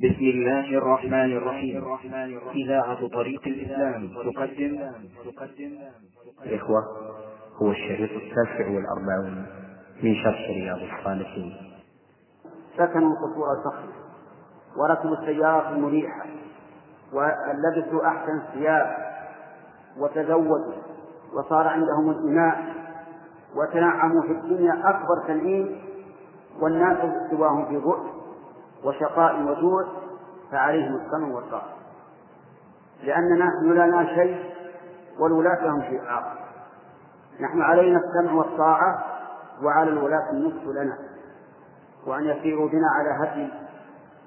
بسم الله الرحمن الرحيم. إذاعة طريق الإسلام تقدم. تقدم إخوة هو الشريط التاسع والأربعون من شرح رياض الصالحين. سكنوا قصور الفخر وركبوا السيارات المريحة ولبسوا أحسن الثياب وتزودوا وصار عندهم الإناء وتنعموا في الدنيا أكبر تنعيم والناس سواهم في بؤس وشقاء وجوع فعليهم السمع والطاعة لأن نحن لنا شيء والولاة لهم شيء آخر. نحن علينا السمع والطاعة وعلى الولاة النصف لنا. وأن يسيروا بنا على هدي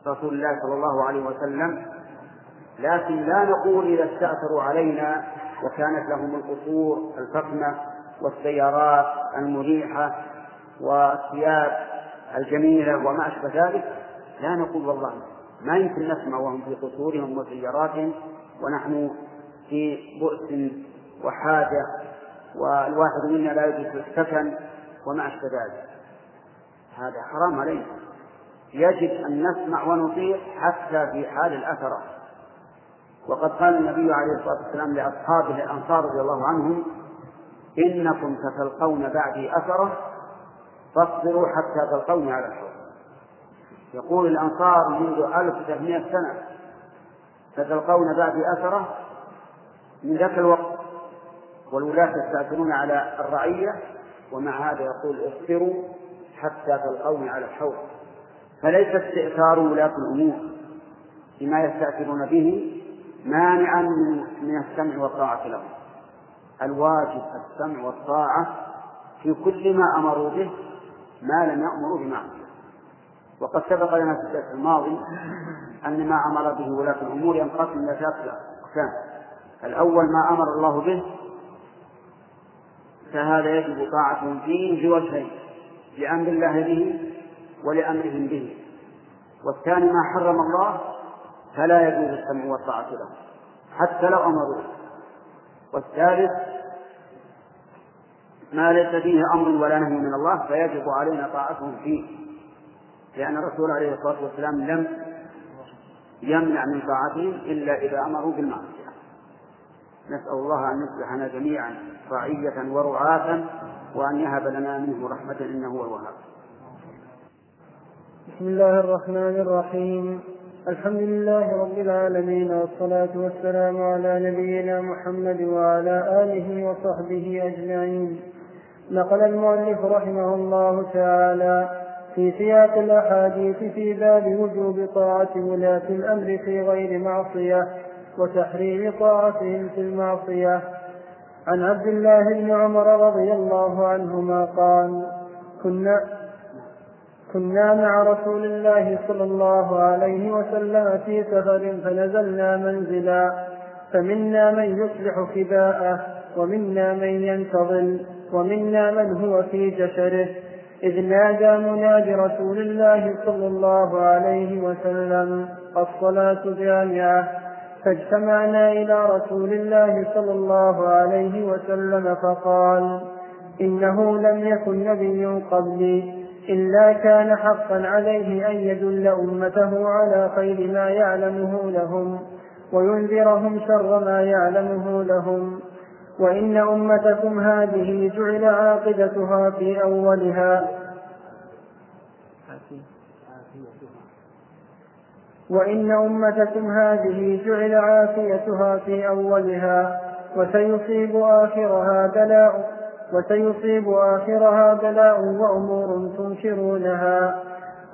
رسول الله صلى الله عليه وسلم. لكن لا نقول إذا استأثروا علينا وكانت لهم القصور الفخمة والسيارات المريحة والثياب الجميلة وما أشبه ذلك لا نقول والله ما يمكن نسمع وهم في قصورهم وسياراتهم ونحن في بؤس وحاجة والواحد منا لا يجد السكن وما أشبه ذلك. هذا حرام علينا. يجب أن نسمع ونطيع حتى في حال الأثرة. وقد قال النبي عليه الصلاة والسلام لأصحابه الأنصار رضي الله عنهم إنكم ستلقون بعدي أثرة فاصبروا حتى تلقوني على الحوض. يقول الأنصار منذ 1300 سنة ستلقون بعد أثره من ذاك الوقت والولاة يستأثرون على الرعية ومع هذا يقول اصبروا حتى تلقوني على الحوض. فليس استئثار ولاة الأمور بما يستأثرون به مانعا من السمع والطاعة لهم. الواجب السمع والطاعة في كل ما أمروا به ما لم يأمروا بمعصية. وقد سبق لنا في الدرس الماضي أن ما أمر به ولاة الأمور ينقسم إلى ثلاثة أقسام. الأول ما أمر الله به فهذا يجب طاعتهم فيه بوجهين لأمر الله به ولأمرهم به. والثاني ما حرم الله فلا يجوز السمع والطاعة له حتى لو أمروا والثالث ما ليس فيه أمر ولا نهي من الله فيجب علينا طاعتهم فيه. لأن الرسول عليه الصلاة والسلام لم يمنع من طاعتهم إلا إذا أمروا بالمعصية. نسأل الله أن يصلحنا جميعا رعية ورعاة وأن يهب لنا منه رحمة إنه هو الوهاب. بسم الله الرحمن الرحيم. الحمد لله رب العالمين والصلاة والسلام على نبينا محمد وعلى آله وصحبه أجمعين. نقل المؤلف رحمه الله تعالى في سياق الأحاديث في باب وجوب طاعة ولاة الأمر في غير معصية وتحريم طاعتهم في المعصية. عن عبد الله بن عمر رضي الله عنهما قال كنا كنا مع رسول الله صلى الله عليه وسلم في سفر فنزلنا منزلا فمنا من يصلح كباءه ومنا من ينتظل ومنا من هو في جسره. إذ نادى منادي رسول الله صلى الله عليه وسلم الصلاة جامعة فاجتمعنا إلى رسول الله صلى الله عليه وسلم فقال إنه لم يكن نبي قبلي إلا كان حقا عليه أن يدل أمته على خير ما يعلمه لهم وينذرهم شر ما يعلمه لهم. وإن أمتكم هذه جعل عاقبتها في أولها. وإن أمتكم هذه جعل عافيتها في أولها وسيصيب آخرها بلاء وسيصيب آخرها بلاء وأمور تنكرونها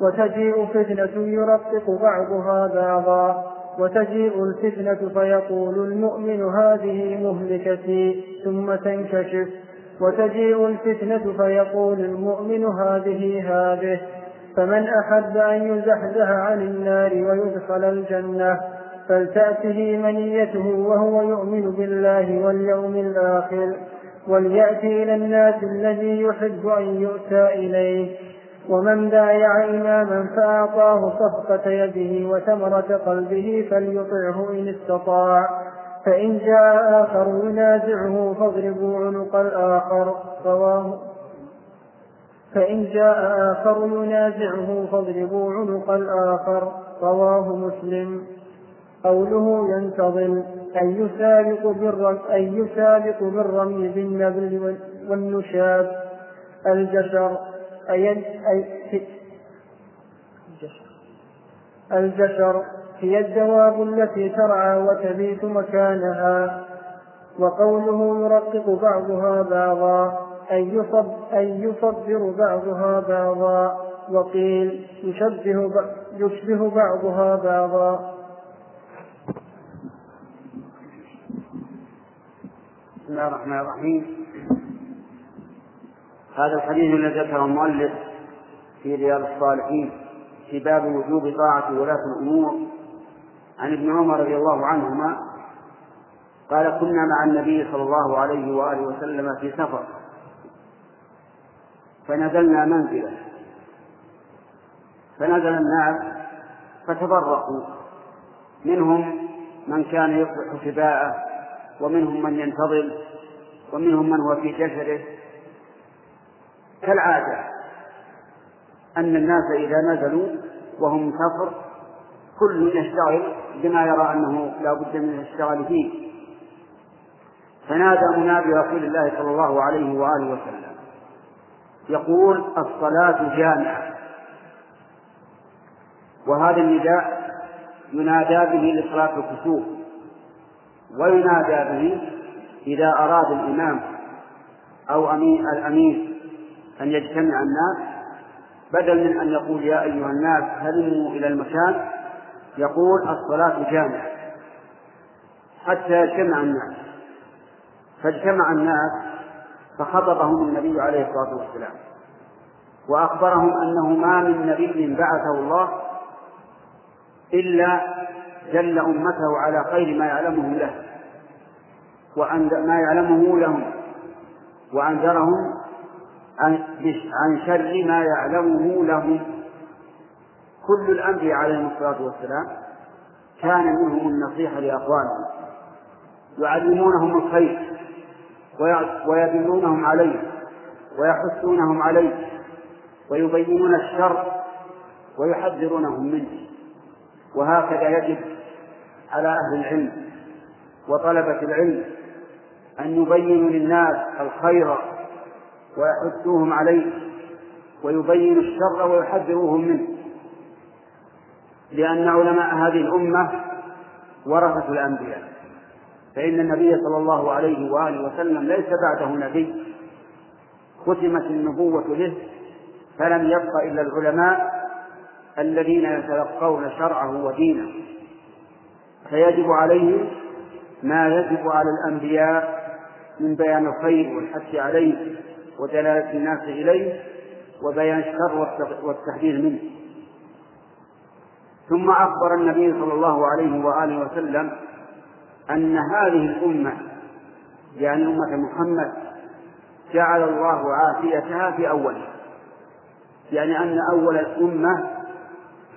وتجيء فتنة يرقق بعضها بعضا. وتجيء الفتنة فيقول المؤمن هذه مهلكتي ثم تنكشف. وتجيء الفتنة فيقول المؤمن هذه هذه. فمن أحب أن يزحزح عن النار ويدخل الجنة فلتأته منيته وهو يؤمن بالله واليوم الآخر. وليأتي إلى الناس الذي يحب أن يؤتى إليه. ومن بايع إماما فأعطاه صفقة يده وثمرة قلبه فليطعه إن استطاع. فإن جاء آخر ينازعه فاضربوا عنق الآخر. رواه فإن جاء آخر ينازعه فاضربوا عنق الآخر. رواه مسلم. قوله ينتظم أن يسابق بالرمي أن يسابق بالرمي بالنبل والنشاب الجشر. أي أي الجشر هي الدواب التي ترعى وتبيت مكانها وقوله يرقق بعضها بعضا أن يصب أن يصبر بعضها بعضا وقيل يشبه يشبه بعضها بعضا. بسم الله الرحمن الرحيم. هذا الحديث الذي ذكره المؤلف في رياض الصالحين في باب وجوب طاعة ولاة الأمور عن ابن عمر رضي الله عنهما قال كنا مع النبي صلى الله عليه وآله وسلم في سفر فنزلنا منزلا فنزل الناس فتفرقوا منهم من كان يصلح سباءه ومنهم من ينتظر ومنهم من هو في جسده كالعادة أن الناس إذا نزلوا وهم سفر كل يشتغل بما يرى أنه لا بد من الاشتغال فيه. فنادى منادي رسول الله صلى الله عليه وآله وسلم. يقول الصلاة جامعة. وهذا النداء ينادى به لصلاة الكسوف وينادى به إذا أراد الإمام أو أمين الأمير أن يجتمع الناس بدل من أن يقول يا أيها الناس هلموا إلى المكان يقول الصلاة جامعة حتى يجتمع الناس. فاجتمع الناس فخطبهم النبي عليه الصلاة والسلام وأخبرهم أنه ما من نبي بعثه الله إلا دل أمته على خير ما يعلمه له وأن ما يعلمه لهم وأنذرهم عن شر ما يعلمه لهم. كل الأنبياء عليهم الصلاة والسلام كان منهم النصيحة لأقوامهم يعلمونهم الخير ويدلونهم عليه ويحثونهم عليه ويبينون الشر ويحذرونهم منه. وهكذا يجب على أهل العلم وطلبة العلم أن يبينوا للناس الخير ويحثوهم عليه ويبينوا الشر ويحذروهم منه. لأن علماء هذه الأمة ورثة الأنبياء. فإن النبي صلى الله عليه وآله وسلم ليس بعده نبي. ختمت النبوة به فلم يبق إلا العلماء الذين يتلقون شرعه ودينه. فيجب عليهم ما يجب على الأنبياء من بيان الخير والحث عليه. ودلالة الناس إليه وبيان الشر والتحذير منه. ثم أخبر النبي صلى الله عليه وآله وسلم أن هذه الأمة يعني أمة محمد جعل الله عافيتها في أولها يعني أن أول الأمة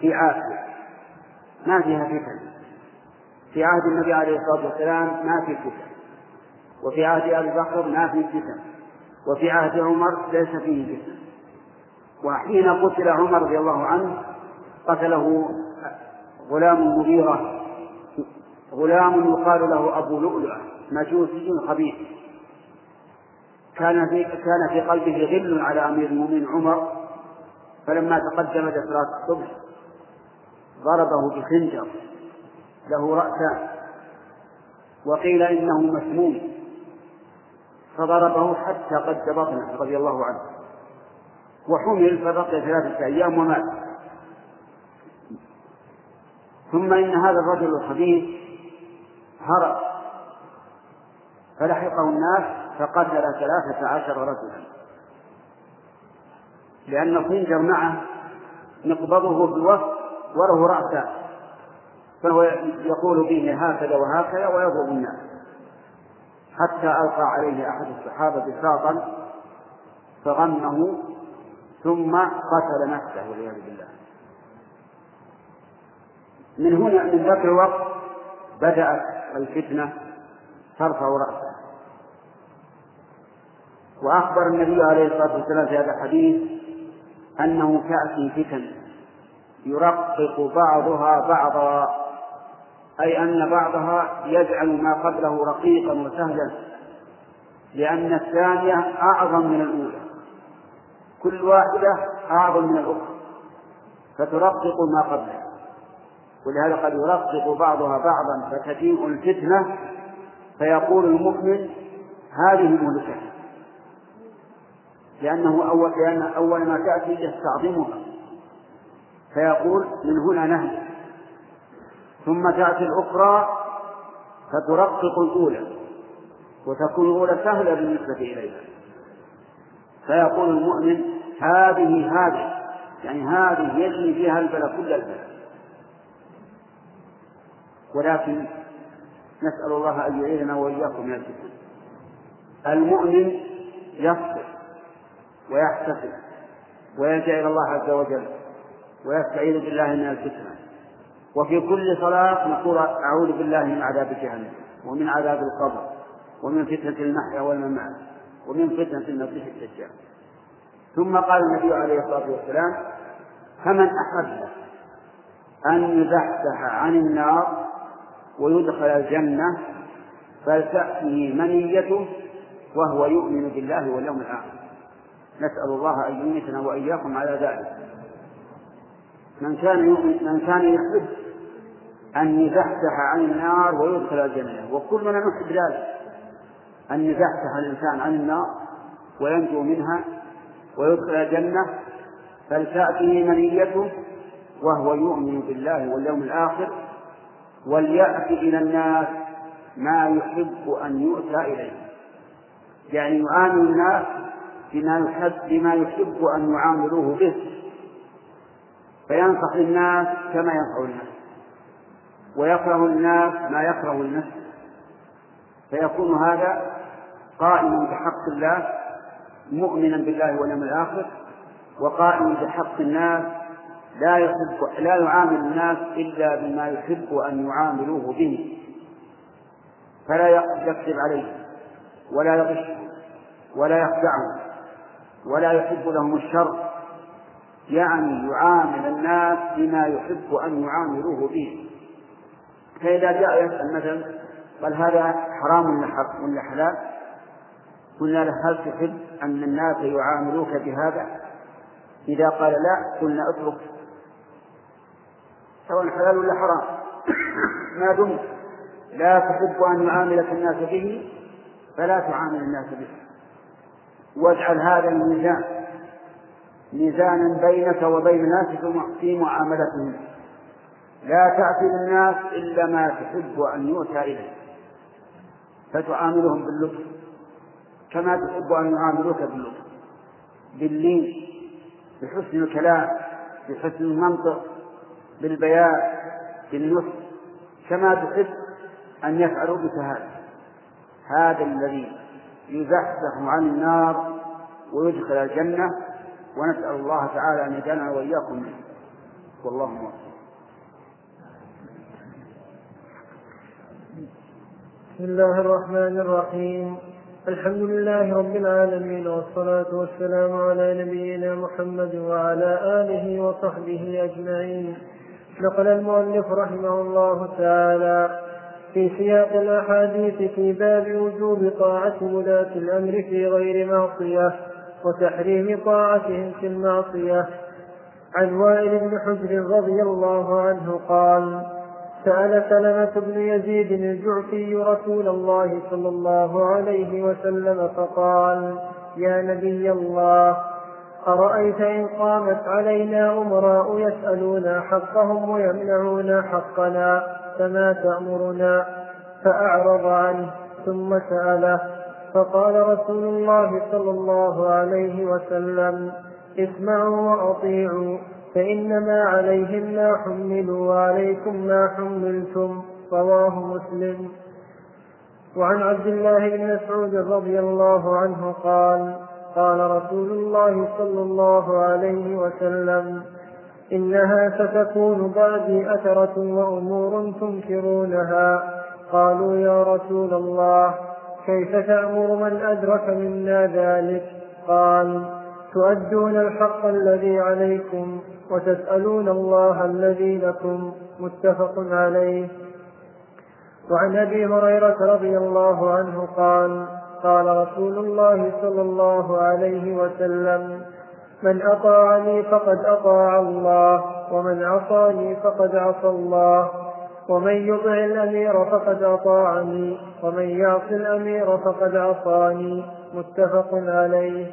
في عافية ما فيها فتن. في عهد النبي عليه الصلاة والسلام ما في فتن. وفي عهد أبي بكر ما في فتن. وفي عهد عمر ليس فيه فتن وحين قتل عمر رضي الله عنه قتله غلام مغيرة غلام يقال له أبو لؤلؤة مجوسي خبيث. كان في كان في قلبه غل على أمير المؤمنين عمر فلما تقدم لصلاة الصبح ضربه بخنجر له رأسان وقيل إنه مسموم. فضربه حتى قد بطنه رضي الله عنه. وحمل فبقي ثلاثة أيام ومات. ثم إن هذا الرجل الخبيث هرب. فلحقه الناس فقتل ثلاثة عشر رجلا. لأن الخنجر معه نقبضه بالوسط وله رأسان. فهو يقول به هكذا وهكذا ويضرب الناس. حتى ألقى عليه أحد الصحابة بساطا فغمه ثم قتل نفسه والعياذ بالله. من هنا من ذاك الوقت بدأت الفتنة ترفع رأسه. وأخبر النبي عليه الصلاة والسلام في هذا الحديث أنه تأتي فتن يرقق بعضها بعضا. أي أن بعضها يجعل ما قبله رقيقا وسهلا لأن الثانية أعظم من الأولى. كل واحدة أعظم من الأخرى. فترقق ما قبلها. ولهذا قد يرقق بعضها بعضا فتجيء الفتنة فيقول المؤمن هذه مهلكة لأنه أول لأن أول ما تأتي يستعظمها. فيقول من هنا نهي. ثم تأتي الأخرى فترقق الأولى وتكون الأولى سهلة بالنسبة إليها. فيقول المؤمن هذه هذه يعني هذه يجري فيها البلاء كل البلاء. ولكن نسأل الله أن يعيننا وإياكم من الفتن المؤمن يصبر ويحتسب ويلجأ إلى الله عز وجل ويستعيذ بالله من الفتنة. وفي كل صلاة نقول أعوذ بالله من عذاب جهنم ومن عذاب القبر ومن فتنة المحيا والممات ومن فتنة المسيح الدجال. ثم قال النبي عليه الصلاة والسلام فمن أحب أن يزحزح عن النار ويدخل الجنة فلتأتيه منيته وهو يؤمن بالله واليوم الآخر. نسأل الله أن يميتنا وإياكم على ذلك. من كان يؤمن من كان يحب أن يزحزح عن النار ويدخل الجنة. وكلنا نحب ذلك أن يزحزح الإنسان عن النار وينجو منها ويدخل الجنة. فلتأتيه منيته وهو يؤمن بالله واليوم الآخر وليأتي إلى الناس ما يحب أن يؤتى إليه. يعني يعامل الناس بما يحب بما يحب أن يعاملوه به. فينصح للناس كما ينصح الناس. ويكره الناس ما يكره النفس. فيكون هذا قائما بحق الله مؤمنا بالله واليوم الآخر وقائما بحق الناس لا يحب لا يعامل الناس إلا بما يحب أن يعاملوه به. فلا يكذب عليه ولا يغش ولا يخدعهم ولا يحب لهم الشر. يعني يعامل الناس بما يحب أن يعاملوه به. فإذا جاء يسأل مثلا قال هذا حرام ولا حلال؟ قلنا له هل تحب أن الناس يعاملوك بهذا؟ إذا قال لا قلنا اترك. سواء حلال ولا حرام. ما دمت. لا تحب أن يعاملك الناس به فلا تعامل الناس به. واجعل هذا الميزان. ميزانا بينك وبين الناس في معاملتهم. لا تأتي للناس إلا ما تحب أن يؤتى إليه فتعاملهم باللطف كما تحب أن يعاملوك باللطف. باللين بحسن الكلام بحسن المنطق بالبيان بالنصح كما تحب أن يفعلوا بك هذا. هذا الذي يزحزح عن النار ويدخل الجنة ونسأل الله تعالى أن يجعلنا وإياكم منه. والله موفق. بسم الله الرحمن الرحيم. الحمد لله رب العالمين والصلاة والسلام على نبينا محمد وعلى آله وصحبه أجمعين. نقل المؤلف رحمه الله تعالى في سياق الأحاديث في باب وجوب طاعة ولاة الأمر في غير معصية وتحريم طاعتهم في المعصية. عن وائل بن حجر رضي الله عنه قال سأل سلمة بن يزيد الجعفي رسول الله صلى الله عليه وسلم فقال يا نبي الله أرأيت إن قامت علينا أمراء يسألون حقهم ويمنعون حقنا فما تأمرنا؟ فأعرض عنه ثم سأله فقال رسول الله صلى الله عليه وسلم اسمعوا وأطيعوا. فإنما عليهم ما حملوا وعليكم ما حملتم رواه مسلم. وعن عبد الله بن مسعود رضي الله عنه قال قال رسول الله صلى الله عليه وسلم إنها ستكون بعدي أثرة وأمور تنكرونها. قالوا يا رسول الله كيف تأمر من أدرك منا ذلك؟ قال تؤدون الحق الذي عليكم وتسألون الله الذي لكم متفق عليه. وعن أبي هريرة رضي الله عنه قال قال رسول الله صلى الله عليه وسلم من أطاعني فقد أطاع الله ومن عصاني فقد عصى الله ومن يطع الأمير فقد أطاعني ومن يعص الأمير فقد عصاني. متفق عليه.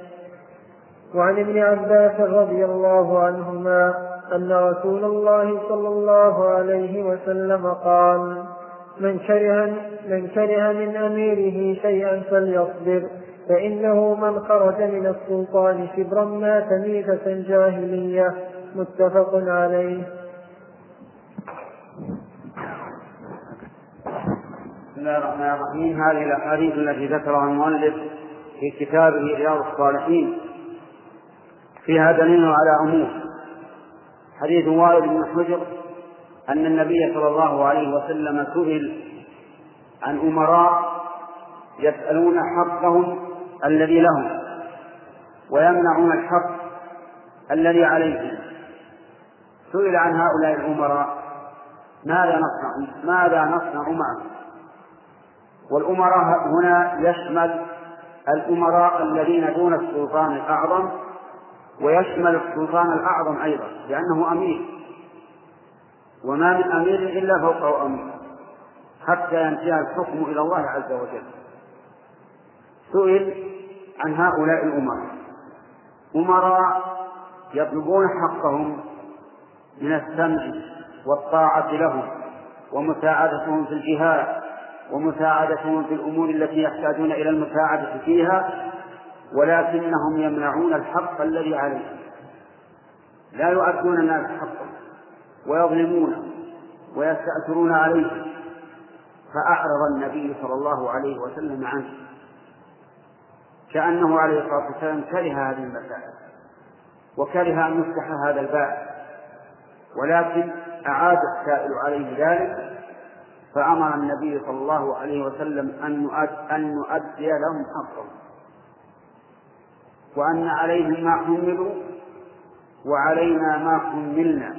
وعن ابن عباس رضي الله عنهما أن رسول الله صلى الله عليه وسلم قال من كره من كره من أميره شيئا فليصبر فإنه من خرج من السلطان شبرا مات ميتة جاهلية. متفق عليه. بسم الله الرحمن الرحيم. هذه الأحاديث التي ذكرها المؤلف في كتابه رياض الصالحين. فيها دليل على أمور. حديث وائل بن حجر أن النبي صلى الله عليه وسلم سئل عن أمراء يسألون حقهم الذي لهم ويمنعون الحق الذي عليهم. سئل عن هؤلاء الأمراء ماذا نصنع؟ ماذا نصنع معهم؟ والأمراء هنا يشمل الأمراء الذين دون السلطان الأعظم ويشمل السلطان الأعظم أيضا لأنه أمير. وما من أمير إلا فوقه أمير حتى ينتهي الحكم إلى الله عز وجل. سئل عن هؤلاء الأمراء. أمراء يطلبون حقهم من السمع والطاعة لهم ومساعدتهم في الجهاد ومساعدتهم في الأمور التي يحتاجون إلى المساعدة فيها. ولكنهم يمنعون الحق الذي عليهم. لا يؤدون الناس حقهم ويظلمونه ويستأثرون عليه. فأعرض النبي صلى الله عليه وسلم عنه. كأنه عليه الصلاة والسلام كره هذه المسائل وكره أن يفتح هذا الباب. ولكن أعاد السائل عليه ذلك فأمر النبي صلى الله عليه وسلم أن نؤدي لهم حقهم. وأن عليهم ما حملوا وعلينا ما حملنا.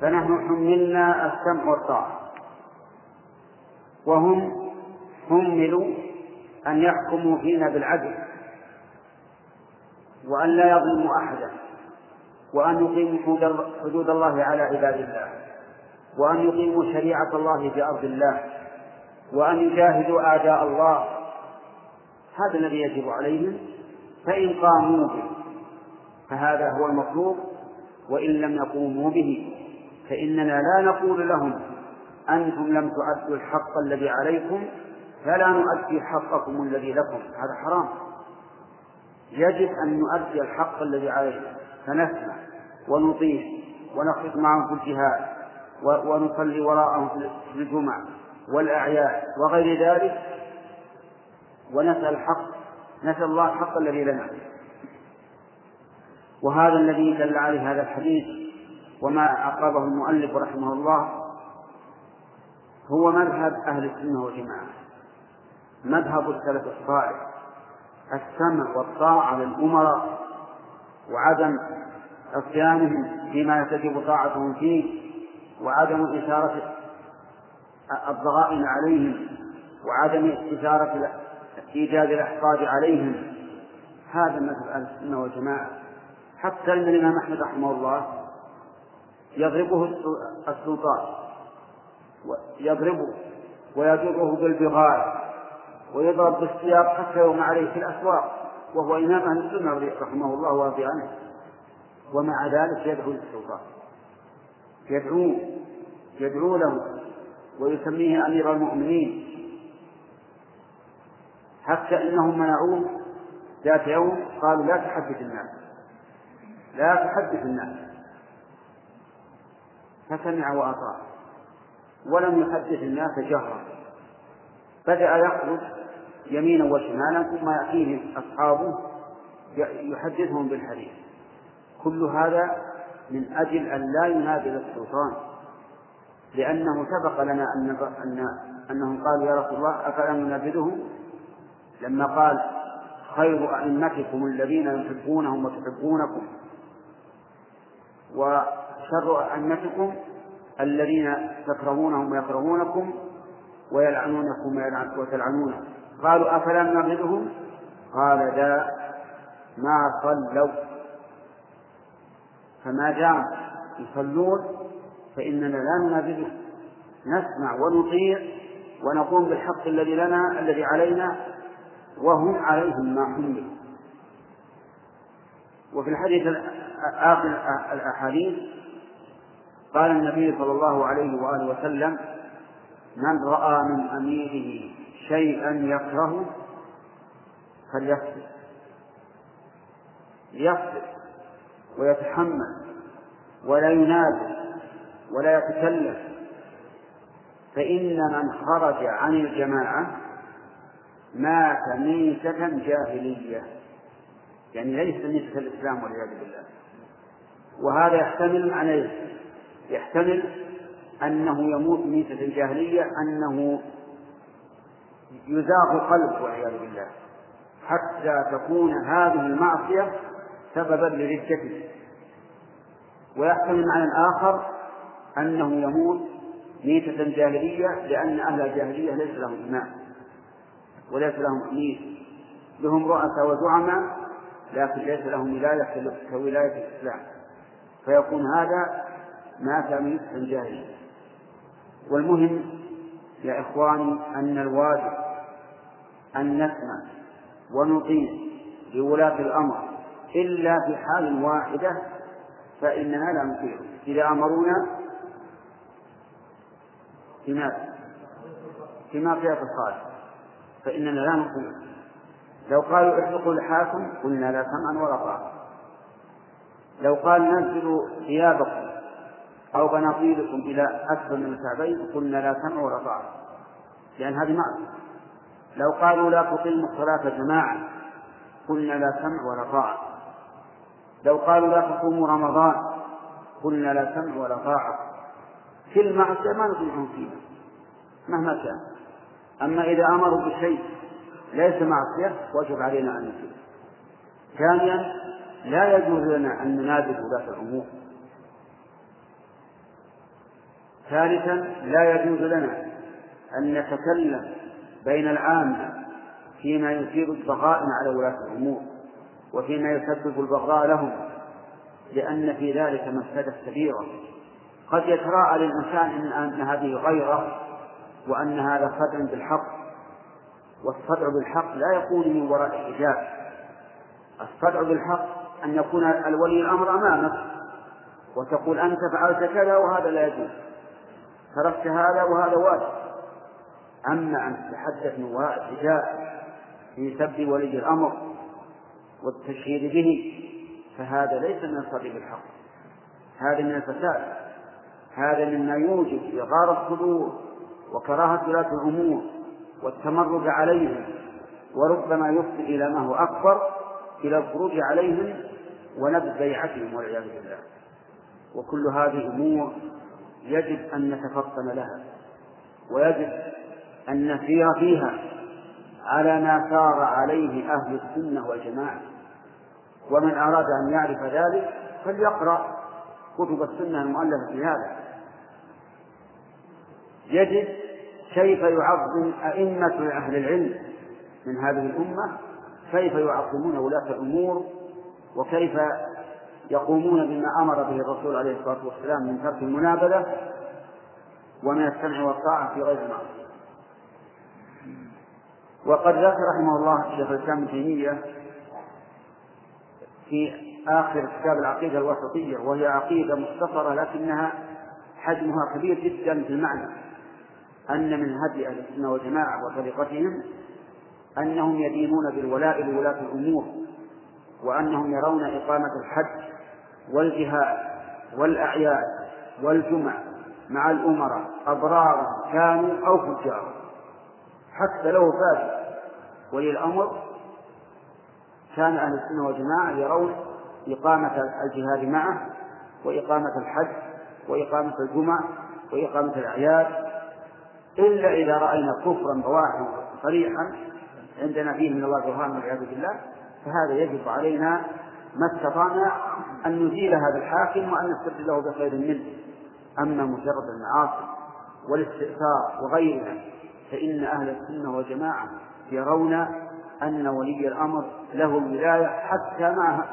فنحن حملنا السمع والطاعة. وهم حملوا أن يحكموا فينا بالعدل وأن لا يظلموا أحدا وأن يقيموا حدود الله على عباد الله وأن يقيموا شريعة الله في أرض الله وأن يجاهدوا أعداء الله. هذا الذي يجب عليهم فإن قاموا به فهذا هو المطلوب وإن لم يقوموا به فإننا لا نقول لهم أنتم لم تؤدوا الحق الذي عليكم فلا نؤدي حقكم الذي لكم. هذا حرام. يجب أن نؤدي الحق الذي علينا فنسمع ونطيع ونخرج معهم في الجهاد ونصلي وراءهم في الجمع والأعياد وغير ذلك ونسأل الحق نسأل الله الحق الذي لنا. وهذا الذي دل عليه هذا الحديث وما عقبه المؤلف رحمه الله هو مذهب أهل السنة والجماعة. مذهب السلف الصالح. السمع والطاعة للأمراء وعدم عصيانهم فيما تجب طاعتهم فيه وعدم إثارة الضغائن عليهم وعدم إثارة إيجاد الإحقاد عليهم. هذا مذهب أهل السنة والجماعة. حتى أن الإمام أحمد رحمه الله يضربه السلطان يضربه ويجره بالبغال ويضرب بالسياق حتى يوم عليه في الأسواق وهو إمام أهل السنة رحمه الله ورضي عنه. ومع ذلك يدعو للسلطان. يدعوه يدعو له ويسميه أمير المؤمنين. حتى إنهم منعوه ذات يوم قالوا لا تحدث الناس. لا تحدث الناس. فسمع وأطاع. ولم يحدث الناس جهرا. بدأ يخرج يمينا وشمالا ثم يأتيه أصحابه يحدثهم بالحديث. كل هذا من أجل أن لا ينادل السلطان. لأنه سبق لنا أن أن أنهم قالوا يا رسول الله أفلا ننابذهم؟ لما قال خير أئمتكم الذين يحبونهم وتحبونكم وشر أئمتكم الذين تكرهونهم ويكرهونكم ويلعنونكم وتلعنونهم قالوا أفلا نبغضهم قال لا ما صلوا. فما دام يصلون فإننا لا ننابذهم نسمع ونطيع ونقوم بالحق الذي لنا الذي علينا. وهم عليهم ما حملوا. وفي الحديث آخر الأحاديث قال النبي صلى الله عليه وآله وسلم من رأى من أميره شيئا يكرهه فليصبر ليصبر ويتحمل ولا ينادي ولا يتكلم. فإن من خرج عن الجماعة مات ميتة جاهلية. يعني ليس ميتة الإسلام والعياذ بالله. وهذا يحتمل معنيين يحتمل أنه يموت ميتة الجاهلية أنه يزاغ قلبه والعياذ بالله. حتى تكون هذه المعصية سببا لردته. ويحتمل معنى آخر أنه يموت ميتة جاهلية لأن أهل الجاهلية ليس لهم إمام وليس لهم أمير لهم رؤساء وزعماء لكن ليس لهم ولاية كولاية الإسلام. فيكون هذا مات ميتة جاهلية والمهم يا إخواني أن الواجب أن نسمع ونطيع لولاة الأمر. إلا في حال واحدة فإننا لا نطيع. إذا أمرونا بماذا؟ في معصية الخالق فإننا لا نطيع لو قالوا احرقوا لحاكم قلنا لا سمعا ولا طاعة. لو قال نزلوا ثيابكم أو بناطيلكم إلى أسفل من الكعبين قلنا لا سمع ولا طاعة. لأن هذه معصية. لو قالوا لا تقيموا الصلاة جماعة قلنا لا سمع ولا طاعة. لو قالوا لا تصوموا رمضان قلنا لا سمع ولا طاعة. كل معصية ما نطيعهم فيها مهما كان. أما إذا أمروا بشيء ليس معصية وجب علينا أن نطيع ثانيا لا يجوز لنا أن ننادي ولاة الأمور. ثالثا لا يجوز لنا أن نتكلم بين العامة فيما يثير الضغائن على ولاة الأمور وفيما يسبب البغضاء لهم لأن في ذلك مفسدة كبيرة. قد يتراءى للإنسان أن هذه غيرة وأن هذا خدع بالحق والصدع بالحق لا يكون من وراء حجاب الصدع بالحق أن يكون الولي الأمر أمامك وتقول أنت فعلت كذا وهذا لا يجوز. تركت هذا وهذا واجب. أما أن تتحدث من وراء الحجاب في سب ولي الأمر والتشهير به فهذا ليس من الصدق بالحق. هذا من الفساد. هذا مما يوجب إغار الصدور. وكراهة ولاة الأمور والتمرد عليهم وربما يفضي إلى ما هو أكبر إلى الخروج عليهم ونبذ بيعتهم والعياذ بالله. وكل هذه أمور يجب أن نتفطن لها ويجب أن نسير فيها على ما سار عليه أهل السنة والجماعة. ومن أراد أن يعرف ذلك فليقرأ كتب السنة المؤلفة في هذا. يجد كيف يعظم أئمة أهل العلم من هذه الأمة كيف يعظمون ولاة الأمور وكيف يقومون بما أمر به الرسول عليه الصلاة والسلام من ترك المنابذة ومن السمع والطاعة في غير المعصية وقد ذكر رحمه الله شيخ الإسلام ابن تيمية في آخر كتاب العقيدة الوسطية وهي عقيدة مختصرة لكنها حجمها كبير جدا في المعنى. أن من هدي أهل السنة والجماعة وطريقتهم أنهم يدينون بالولاء لولاة الأمور وأنهم يرون إقامة الحج والجهاد والأعياد والجمع مع الأمراء أبرارا كانوا أو فجارا. حتى لو فات ولي الأمر كان أهل السنة والجماعة يرون إقامة الجهاد معه وإقامة الحج وإقامة الجمع وإقامة الأعياد إلا إذا رأينا كفرا بواحا صريحا عندنا فيه من الله برهان والعياذ بالله فهذا يجب علينا ما استطعنا أن نزيل هذا الحاكم وأن نستبدله بخير منه. أما مجرد المعاصي والاستئثار وغيرها فإن أهل السنة والجماعة يرون أن ولي الأمر له الولاية حتى مع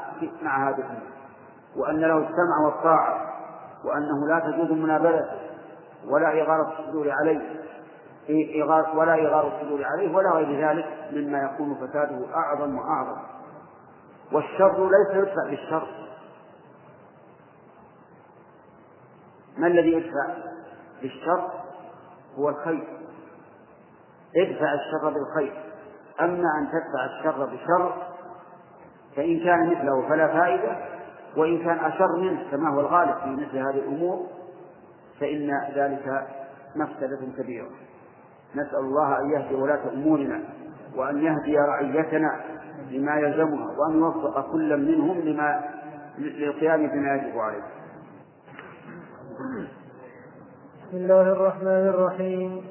مع هذه وأن له السمع والطاعة وأنه لا تجوز منابذته ولا إغارة الصدور عليه. ولا إغارة الصدور عليه ولا غير ذلك مما يكون فساده أعظم وأعظم. والشر ليس يدفع بالشر. ما الذي يدفع بالشر؟ هو الخير. ادفع الشر بالخير. أما أن تدفع الشر بشر فإن كان مثله فلا فائدة وإن كان أشر منه كما هو الغالب في مثل هذه الأمور فإن ذلك مفسدة كبيرة. نسأل الله أن يهدي ولاة أمورنا وأن يهدي رعيتنا لما يلزمها وأن يوفق كل منهم لما للقيام بما يجب عليه. بسم الله الرحمن الرحيم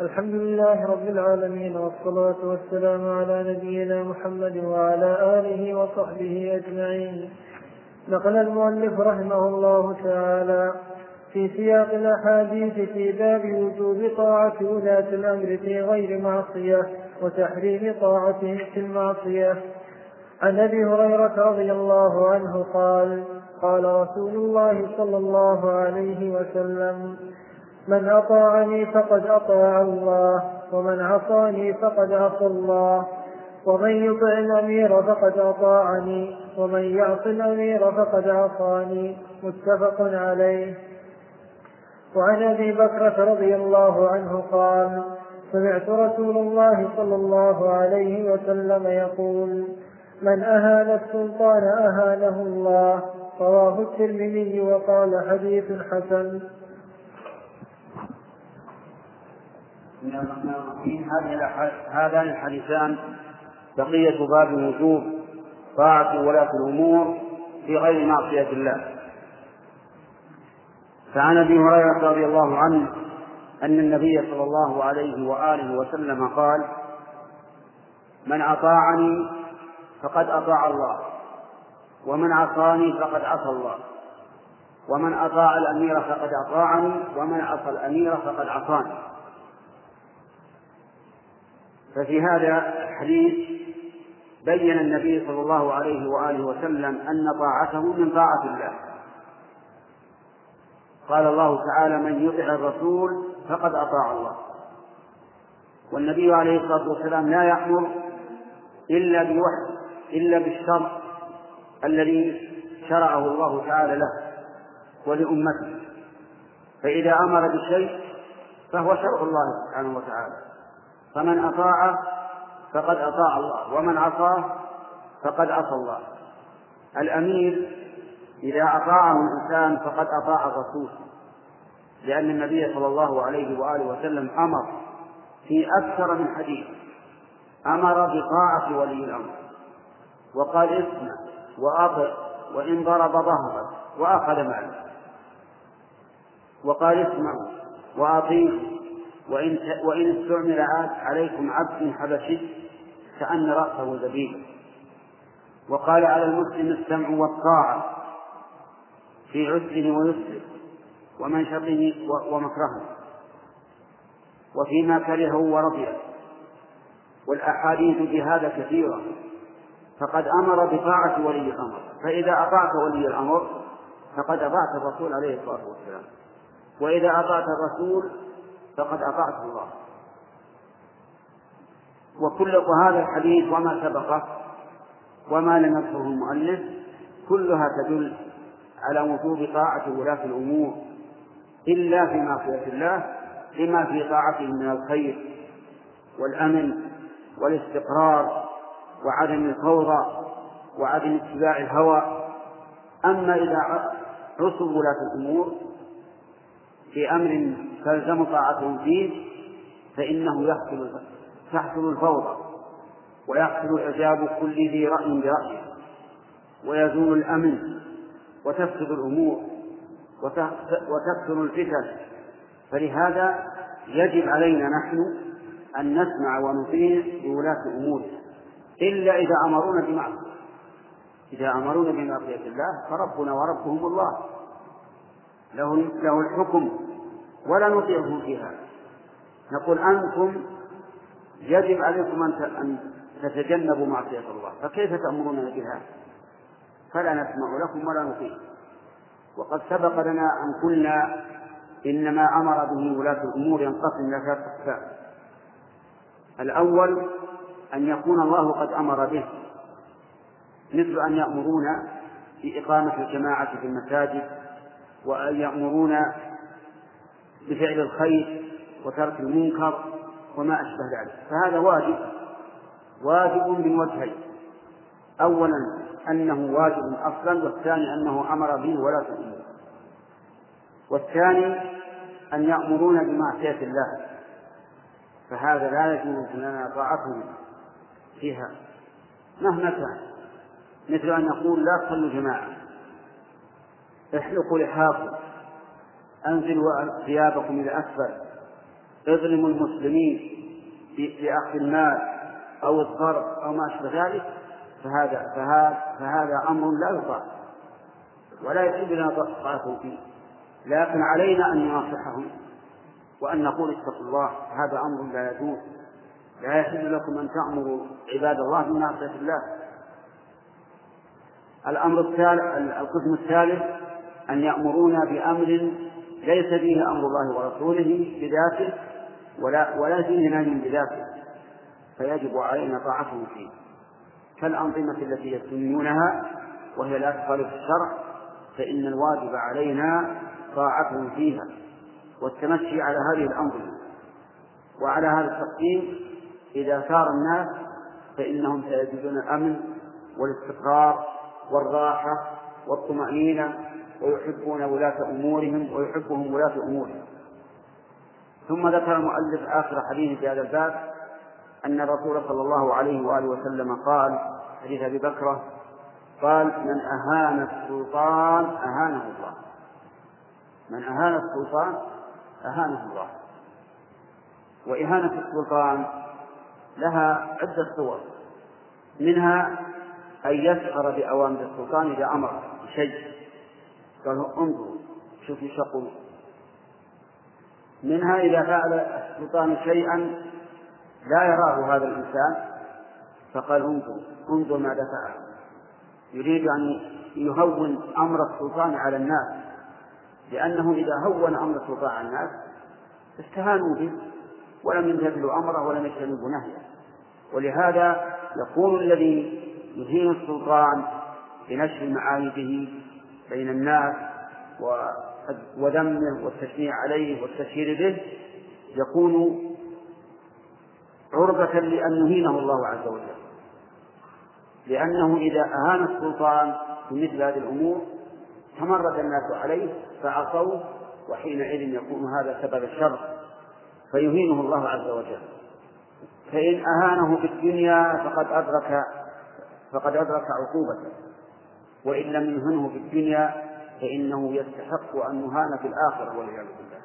الحمد لله رب العالمين والصلاة والسلام على نبينا محمد وعلى آله وصحبه أجمعين نقل المؤلف رحمه الله تعالى في سياق الأحاديث في باب وجوب طاعة ولاة الأمر في غير معصية وتحريم طاعتهم في المعصية. عن أبي هريرة رضي الله عنه قال قال رسول الله صلى الله عليه وسلم من أطاعني فقد أطاع الله ومن عصاني فقد عصى الله ومن يطع الأمير فقد أطاعني ومن يعص الأمير فقد عصاني. متفق عليه. وعن أبي بكرة رضي الله عنه قال سمعت رسول الله صلى الله عليه وسلم يقول من أهان السلطان أهانه الله. رواه الترمذي وقال حديث حسن. بسم الله الرحمن الرحيم هذان الحديثان بقية باب وجوب طاعة ولاة الأمور في غير معصية الله. فعن أبي هريرة رضي الله عنه أن النبي صلى الله عليه وآله وسلم قال من أطاعني فقد أطاع الله ومن عصاني فقد عصى الله ومن أطاع الأمير فقد أطاعني ومن عصى الأمير فقد عصاني. ففي هذا الحديث بين النبي صلى الله عليه وآله وسلم أن طاعته من طاعة الله. قال الله تعالى من يطع الرسول فقد أطاع الله. والنبي عليه الصلاة والسلام لا يأمر إلا بوحي إلا بالشرع الذي شرعه الله تعالى له ولأمته. فإذا أمر بشيء فهو شرع الله سبحانه وتعالى. فمن أطاع فقد أطاع الله ومن عصاه فقد عصى الله. الأمير إذا أطاعه الإنسان فقد أطاع الرسول لأن النبي صلى الله عليه وآله وسلم أمر في أكثر من حديث أمر بطاعة ولي الأمر وقال اسمع وأطع وإن ضرب ظهرك وأخذ مالك وقال اسمعوا وأطيعوا وإن وإن استعمل عليكم عبد حبشي كأن رأسه زبيب وقال على المسلم السمع والطاعة. في عسره ويسره ومنشطه ومكرهه وفيما كرهه ورضيه والأحاديث في هذا كثيرة. فقد أمر بطاعة ولي الأمر. فإذا أطعت ولي الأمر فقد أطعت الرسول عليه الصلاة والسلام. وإذا أطعت الرسول فقد أطعت الله. وكل وهذا الحديث وما سبقه وما لم يذكره المؤلف كلها تدل على وجوب طاعة ولاة الأمور إلا في معصية الله لما في طاعته من الخير والأمن والاستقرار وعدم الفوضى وعدم اتباع الهوى. أما إذا عصوا ولاة الأمور في أمر تلزم طاعتهم فيه فإنه يحصل تحصل الفوضى ويحصل إعجاب كل ذي رأي برأيه ويزول الأمن وتفسد الأمور وتكثر الفتن. فلهذا يجب علينا نحن أن نسمع ونطيع بولاة أمورنا إلا إذا أمرونا بمعصية. إذا أمرونا بمعصية الله فربنا وربهم الله. له له الحكم ولا نطيعهم فيها نقول أنتم يجب عليكم أن تتجنبوا معصية الله. فكيف تأمروننا بها؟ فلا نسمع لكم ولا نطيع. وقد سبق لنا أن قلنا إن ما أمر به ولاة الأمور ينقسم إلى ثلاثة أقسام. الأول أن يكون الله قد أمر به مثل أن يأمرون بإقامة الجماعة في المساجد وأن يأمرون بفعل الخير وترك المنكر وما أشبه ذلك. فهذا واجب واجب من وجهين. أولا أنه واجب أصلا والثاني أنه أمر به ولا الأمور والثاني أن يأمرون بمعصية الله. فهذا لا يجوز لنا طاعتهم فيها. مهما كان مثل أن يقول لا تصلوا جماعة. احلقوا لحاكم. أنزلوا ثيابكم إلى أسفل اظلموا المسلمين بأخذ المال أو الضرب أو ما أشبه ذلك. فهذا فهذا فهذا أمر لا يطاع ولا يجب لنا طاعته فيه. لكن علينا أن نناصحهم وأن نقول اتقوا الله هذا أمر لا يجوز. لا يحل لكم أن تأمروا عباد الله بمعصية الله. الأمر الثالث القسم الثالث أن يأمرونا بأمر ليس فيه أمر الله ورسوله بذاته ولا ولا فيه نهي بذاته. فيجب علينا طاعته فيه. كالأنظمة التي يسنونها وهي لا تخالف الشرع فإن الواجب علينا طاعته فيها والتمشي على هذه الأنظمة. وعلى هذا التقسيم إذا سار الناس فإنهم سيجدون الأمن والاستقرار والراحة والطمأنينة ويحبون ولاة أمورهم ويحبهم ولاة أمورهم. ثم ذكر المؤلف آخر حديث في هذا الباب أن الرسول صلى الله عليه وآله وسلم قال حديث أبي بكرة قال من أهان السلطان أهانه الله. من أهان السلطان أهانه الله. وإهانة السلطان لها عدة صور. منها أن يسخر بأوامر السلطان إذا أمر بشيء. قال انظروا شوف إيش يقول منها إذا فعل السلطان شيئا لا يراه هذا الإنسان فقال انظر انظر ماذا فعل. يريد أن يهون أمر السلطان على الناس لأنه إذا هون أمر السلطان على الناس استهانوا به ولم يمتثلوا أمره ولم يجتنبوا نهيه. ولهذا يكون الذي يهين السلطان بنشر معايبه بين الناس وذمه والتشنيع عليه والتشهير به يكون عرضة لأن يهينه الله عز وجل. لأنه إذا أهان السلطان في مثل هذه الأمور تمرد الناس عليه فعصوه وحينئذ يكون هذا سبب الشر فيهينه الله عز وجل. فإن أهانه في الدنيا فقد أدرك فقد أدرك عقوبته. وإن لم يهنه في الدنيا فإنه يستحق أن يهان في الآخرة والعياذ بالله.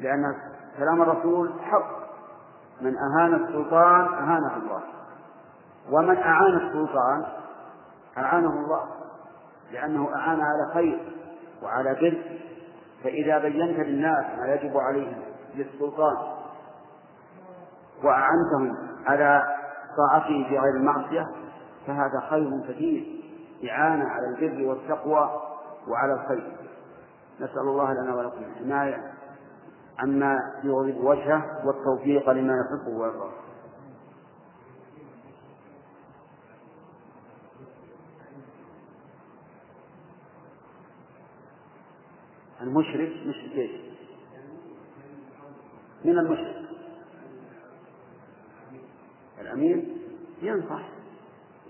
لأن كلام الرسول حق. من أهان السلطان أهانه الله. ومن أعان السلطان أعانه الله لأنه أعان على خير وعلى بر. فإذا بينت للناس ما يجب عليهم للسلطان وأعنتهم على طاعته في غير المعصية فهذا خير كثير. إعانة على البر والتقوى وعلى الخير. نسأل الله لنا ولكم الحماية. عما يغضب وجهه والتوفيق لما يحبه ويرضاه المشرك مشرك إيش؟ من المشرك. الأمير ينصح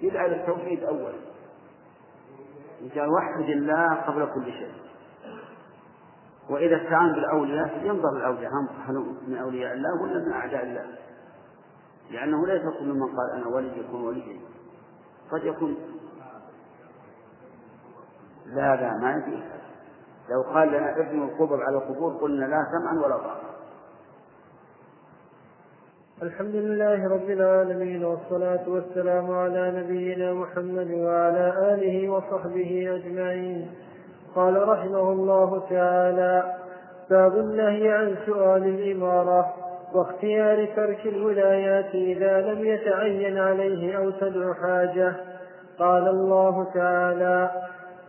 يدعى للتوحيد أولا. قال وحد الله قبل كل شيء. وإذا استعان بالأولياء ينظر الأولياء هم من أولياء الله ولا من أعداء الله؟ لأنه ليس كل من قال أنا ولي يكون وليا قد يكون. لا لا ما يجوز. لو قال لنا ابن القبر على القبور قلنا لا سمعا ولا طاعة الحمد لله رب العالمين والصلاة والسلام على نبينا محمد وعلى آله وصحبه أجمعين. قال رحمه الله تعالى باب النهي عن سؤال الإمارة واختيار ترك الولايات إذا لم يتعين عليه أو تدع حاجة. قال الله تعالى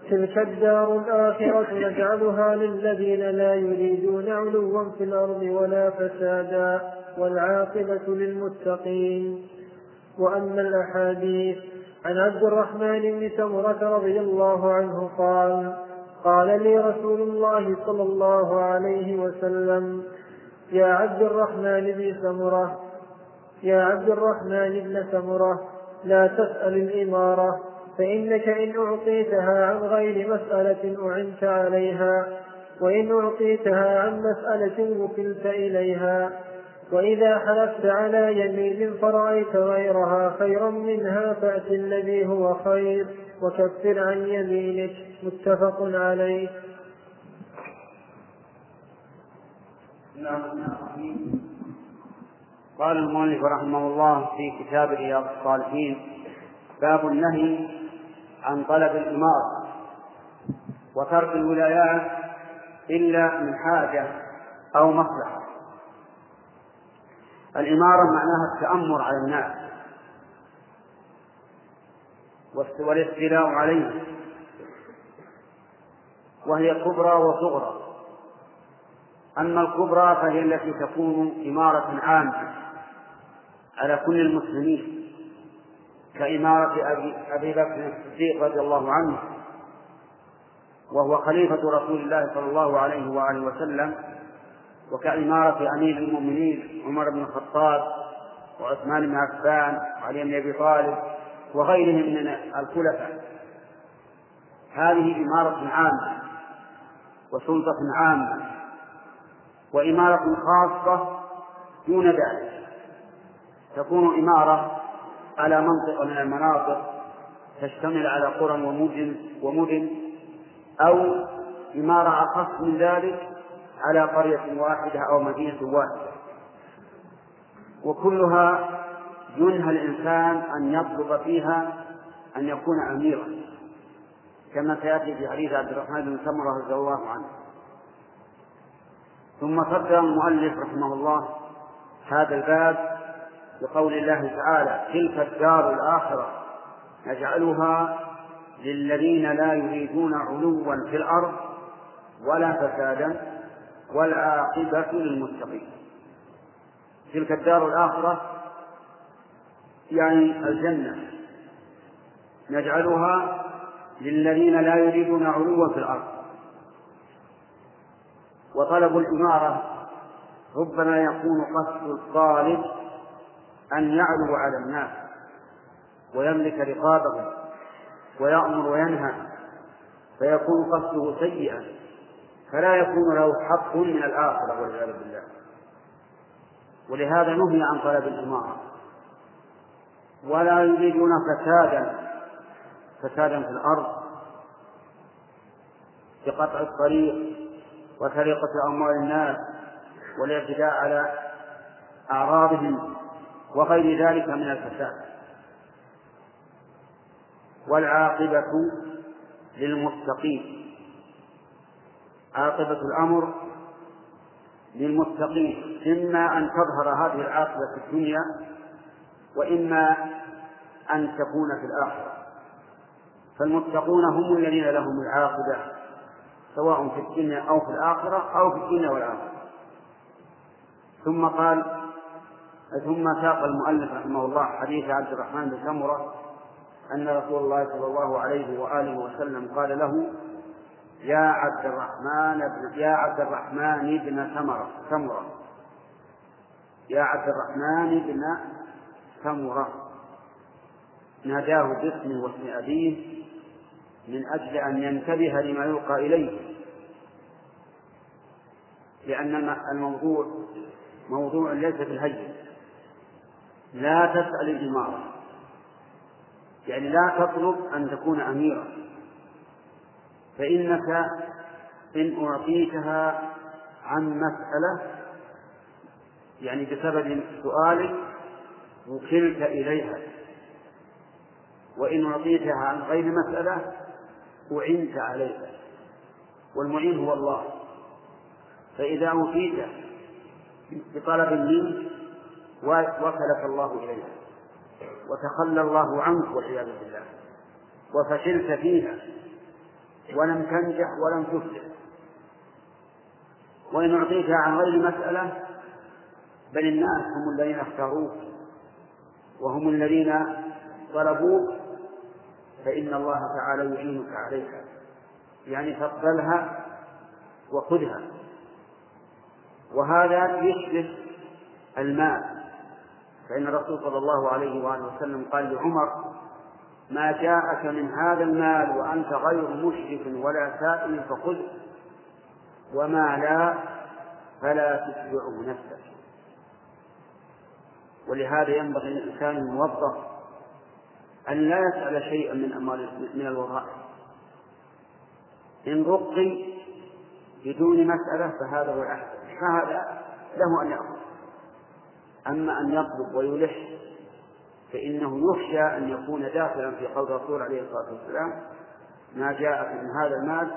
تلك الدار الآخرة نجعلها للذين لا يريدون علوا في الأرض ولا فسادا والعاقبة للمتقين. وأما الأحاديث عن عبد الرحمن بن سمرة رضي الله عنه قال قال لي رسول الله صلى الله عليه وسلم يا عبد الرحمن بن سمرة يا عبد الرحمن بن سمرة لا تسأل الإمارة فإنك إن أعطيتها عن غير مسألة أعنت عليها وإن أعطيتها عن مسألة وكلت إليها وإذا حلفت على يمين فرأيت غيرها خيرا منها فأت الذي هو خير. وكفر عن يمينك. متفق عليه. قال المؤلف رحمه الله في كتاب رياض الصالحين باب النهي عن طلب الإمارة وترك الولايات إلا من حاجة أو مصلحة. الإمارة معناها التأمر على الناس. والاستيلاء عليهم وهي كبرى وصغرى. أما الكبرى فهي التي تكون إمارة عامة على كل المسلمين كإمارة أبي, أبي بكر الصديق رضي الله عنه وهو خليفة رسول الله صلى الله عليه وآله وسلم وكإمارة أمير المؤمنين عمر بن الخطاب وعثمان بن عفان وعلي بن أبي طالب وغيرهم من الخلفاء. هذه إمارة عامة وسلطة عامة وإمارة خاصة دون ذلك. تكون إمارة على منطقة من المناطق تشتمل على قرى ومدن ومدن أو إمارة أخص من ذلك على قرية واحدة أو مدينة واحدة. وكلها ينهى الإنسان أن يطلب فيها أن يكون أميرا كما سيأتي في حديث عبد الرحمن بن سمرة رضي الله عنه. ثم صدر المؤلف رحمه الله هذا الباب بقول الله تعالى تلك الدار الآخرة نجعلها للذين لا يريدون علوا في الأرض ولا فسادا والعاقبة للمتقين. تلك الدار الآخرة يعني الجنة. نجعلها للذين لا يريدون علوا في الأرض. وطلب الإمارة ربما يكون قصد الطالب أن يعلو على الناس ويملك رقابهم ويأمر وينهى فيكون قصده سيئا فلا يكون له حق من الآخرة والعياذ بالله. ولهذا نهي عن طلب الإمارة. ولا يريدون فسادا فسادا في الأرض بقطع الطريق وسرقة أموال الناس والاعتداء على أعراضهم وغير ذلك من الفساد. والعاقبة للمتقين عاقبة الأمر للمتقين. إما أن تظهر هذه العاقبة في الدنيا وإما أن تكون في الآخرة. فالمتقون هم الذين لهم العاقبة سواء في الدنيا أو في الآخرة أو في الدنيا والآخرة. ثم قال ثم ساق المؤلف رحمه الله حديث عبد الرحمن بن سمرة أن رسول الله صلى الله عليه وآله وسلم قال له يا عبد الرحمن بن يا عبد الرحمن بن سمرة سمرة. يا عبد الرحمن بن سمرة ناداه باسمه واسم أبيه من أجل أن ينتبه لما يلقى إليه لأن الموضوع موضوع ليس الهجر لا تسأل الإمارة يعني لا تطلب أن تكون أميرا فإنك إن أعطيتها عن مسألة يعني بسبب سؤالك وكلت إليها. وإن أعطيتها عن غير مسألة أعنت عليها. والمعين هو الله. فإذا أوتيت بطلب منك وكلك الله إليها وتخلى الله عنك والعياذ بالله. وفشلت فيها. ولم تنجح ولم تفلح. وإن أعطيتها عن غير مسألة بل الناس هم الذين اختاروك. وهم الذين طلبوك فإن الله تعالى يعينك عليها يعني فاقبلها وخذها. وهذا يشبه المال. فإن الرسول صلى الله عليه وآله وسلم قال لعمر ما جاءك من هذا المال وأنت غير مشرف ولا سائل فخذ وما لا فلا تتبعه نفسك. ولهذا ينبغي للإنسان الموظف أن لا يسأل شيئا من أموال من الوظائف. إن رقي بدون مسألة فهذا هو الأحسن. فهذا له أن يأخذ. أما أن يطلب ويلح فإنه يخشى أن يكون داخلا في قول الرسول عليه الصلاة والسلام ما جاءك من هذا المال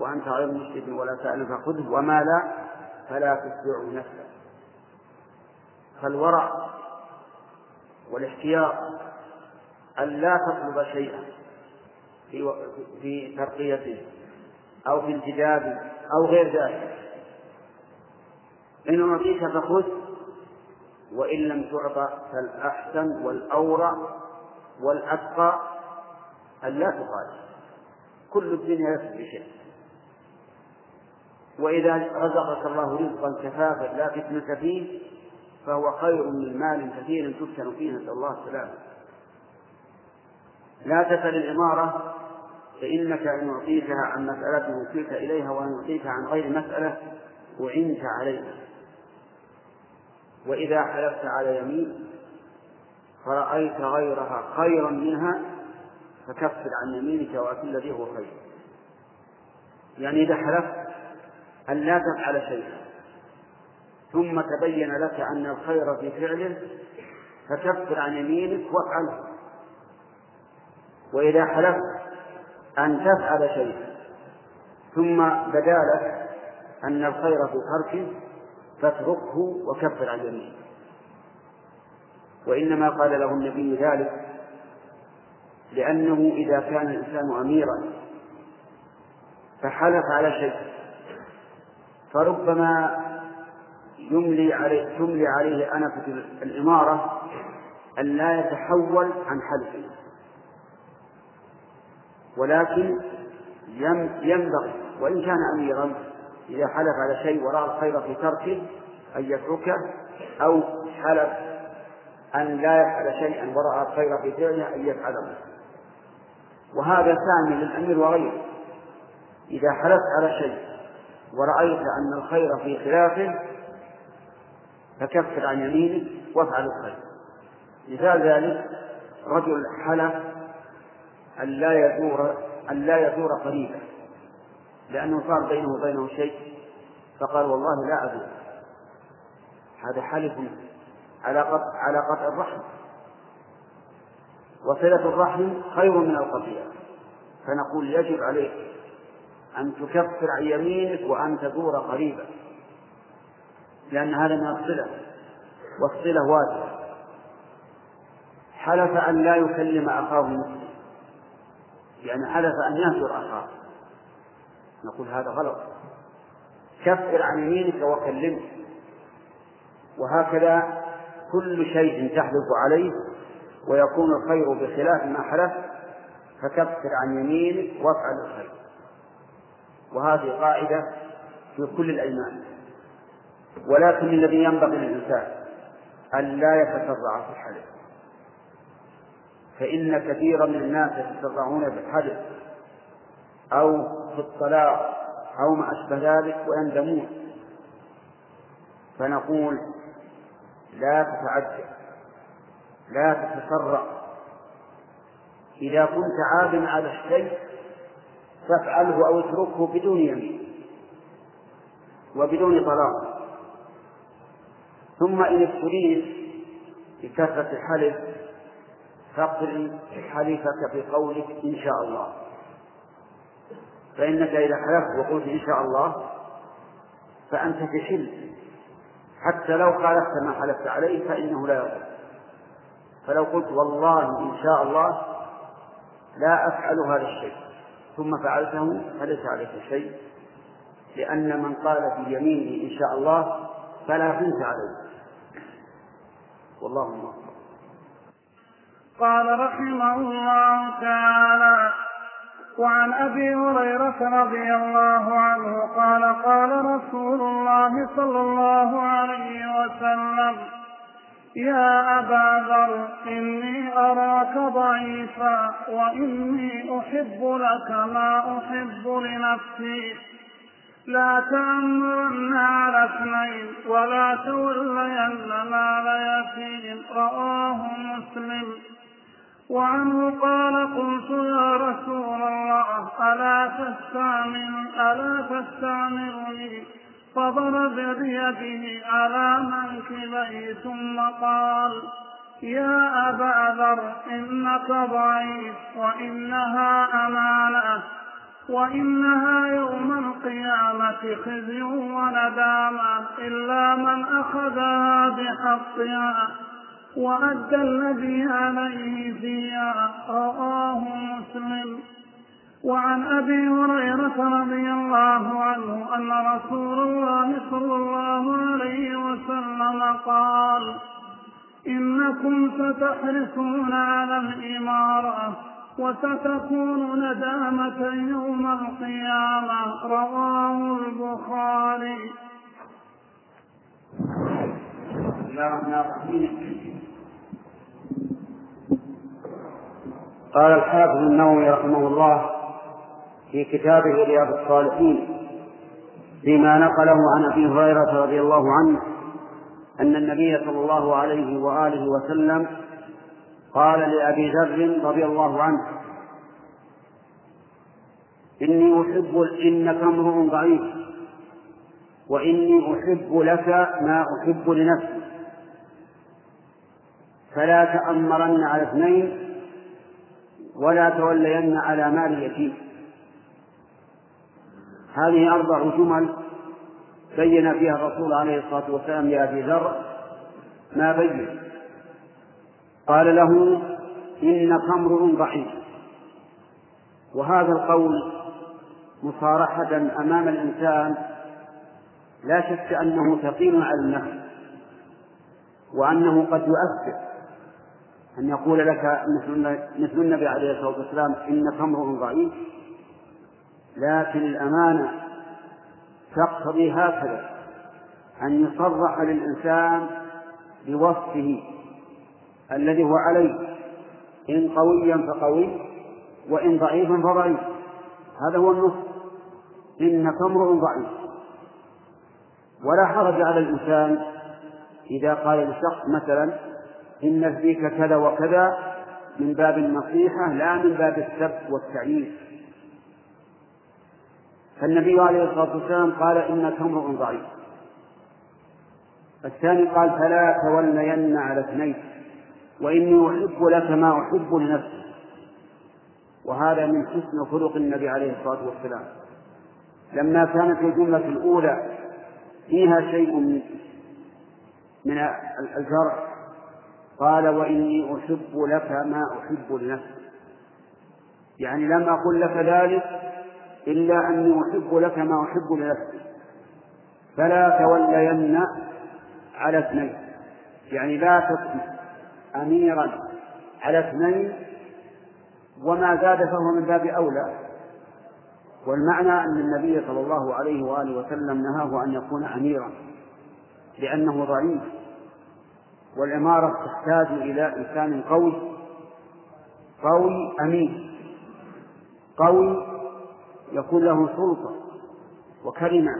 وأنت غير مشرك ولا سائل فخذه وما لا فلا تتبعه نفسك. فالورع والاحتياط أن لا تطلب شيئا في في ترقيته أو في انتدابه أو غير ذلك. إن أعطيت فخذ وإن لم تعطى فالأحسن والأورع والأتقى أن لا تقاتل كل الدنيا ليست بشيء. وإذا رزقك الله رزقا كفافا لا فتنة فيه فهو خير من مال كثير تفتن فيه نسأل الله السلامة. لا تسأل الإمارة فإنك إن أعطيتها عن مسألة وكلت إليها وإن أعطيتها عن غير مسألة أعنت عليها. وإذا حلفت على يمين فرأيت غيرها خيرا منها فكفر عن يمينك وأتي الذي هو خير. يعني إذا حلفت أن لا تفعل شيئا ثم تبين لك أن الخير في فعله فكفر عن يمينك وافعله. وإذا حلفت أن تفعل شيئا ثم بدا لك أن الخير في تركه فاتركه وكفر عن يمينك. وإنما قال له النبي ذلك لأنه إذا كان الإنسان أميرا فحلف على شيء فربما يملي عليه تملي عليه أنفة الإمارة أن لا يتحول عن حلفه ولكن ينبغي وإن كان أميرا إذا حلف على شيء ورأى الخير في تركه أن يتركه أو حلف أن لا يفعل شيئا ورأى الخير في فعله أن يفعله. وهذا ثاني للأمير وغيره. إذا حلفت على شيء ورأيت أن الخير في خلافه فكفر عن يمينك وافعل الخير. مثال ذلك رجل حلف أن لا يزور أن لا يزور قريبا لأنه صار بينه وبينه شيء فقال والله لا أزور. هذا حلف على قطع على قطع الرحم. وصلة الرحم خير من القطيعة. فنقول يجب عليك أن تكفر عن يمينك وأن تزور قريبا لأن هذا من الصلة والصلة واجبة حلف أن لا يكلم أخاه المسلم يعني حلف أن يهجر أخاه. نقول هذا غلط. كفر عن يمينك وكلمه. وهكذا كل شيء تحلف عليه ويكون الخير بخلاف ما حلف فكفر عن يمينك وافعل الخير. وهذه قاعدة في كل الأيمان. ولكن الذي ينبغي للإنسان أن لا يتسرع في الحلف فإن كثيرا من الناس يتسرعون في الحلف أو في الطلاق أو ما أشبه ذلك ويندمون. فنقول لا تتعجل لا تتسرع. إذا كنت عازما على الشيء فافعله أو اتركه بدون يمين وبدون طلاق. ثم إن ابتليت بكثرة الحلف فاقرن حلفك بقولك إن شاء الله. فإنك إذا حلفت وقلت إن شاء الله فأنت تحل حتى لو خالفت ما حلفت عليه فإنه لا يضر. فلو قلت والله إن شاء الله لا أفعل هذا الشيء. ثم فعلته فليس عليك شيء لأن من قال في يمينه إن شاء الله فلا بنت عليه. والله الموفق قال رحمه الله تعالى وعن أبي هريرة رضي الله عنه قال قال رسول الله صلى الله عليه وسلم يا أبا ذر إني أراك ضعيفا وإني أحب لك ما أحب لنفسي. لا تأمرن على اثنين ولا تولين مال يتيم رواه مسلم. وعنه قال قلت يا رسول الله ألا تستعمل ألا تستعملني؟ فضرب بيده على منكبيه ثم قال يا أبا ذر إنك ضعيف وإنها أمانة. وإنها يوم القيامة خزي وندامة إلا من أخذها بحقها وأدى الذي عليه فيها رواه مسلم. وعن أبي هريرة رضي الله عنه أن رسول الله صلى الله عليه وسلم قال إنكم ستحرصون على الإمارة. وستكون ندامة يوم القيامة. رواه البخاري. بسم الله الرحمن الرحيم قال الحافظ النووي رحمه الله في كتابه رياض الصالحين فيما نقله عن أبي هريرة رضي الله عنه أن النبي صلى الله عليه وآله وسلم قال لأبي ذر رضي الله عنه إني أحب إنك امرؤ ضعيف وإني أحب لك ما أحب لنفسي. فلا تأمرن على اثنين ولا تولين على مال اليتيم. هذه أربع جمل بين فيها الرسول عليه الصلاة والسلام لأبي ذر ما بين. قال له إنك امرؤ ضعيف. وهذا القول مصارحة أمام الإنسان لا شك أنه ثقيل على النفس وأنه قد يؤثر. أن يقول لك مثل النبي عليه الصلاة والسلام إنك امرؤ ضعيف لكن الأمانة تقتضي هكذا أن يصرح للإنسان بوصفه الذي هو عليه. إن قويا فقوي وإن ضعيفا فضعيف. هذا هو النص. إنك امرؤ ضعيف. ولا حرج على الإنسان إذا قال لشخص مثلا إن فيك كذا وكذا من باب النصيحة لا من باب السب والتعيير فالنبي عليه الصلاة والسلام قال إنك امرؤ ضعيف. الثاني قال فلا تولين على اثنين. وإني أحب لك ما أحب لنفسي. وهذا من حسن خلق النبي عليه الصلاة والسلام. لما كانت الجملة الأولى فيها شيء من الجرح قال وإني أحب لك ما أحب لنفسي. يعني لم أقل لك ذلك إلا أني أحب لك ما أحب لنفسي. فلا تولين على اثنين. يعني لا تكن أميرا على اثنين وما زاد فهو من باب أولى. والمعنى أن النبي صلى الله عليه وآله وسلم نهاه أن يكون أميرا لأنه ضعيف والإمارة تحتاج إلى إنسان قوي قوي أمين قوي يكون له سلطة وكلمة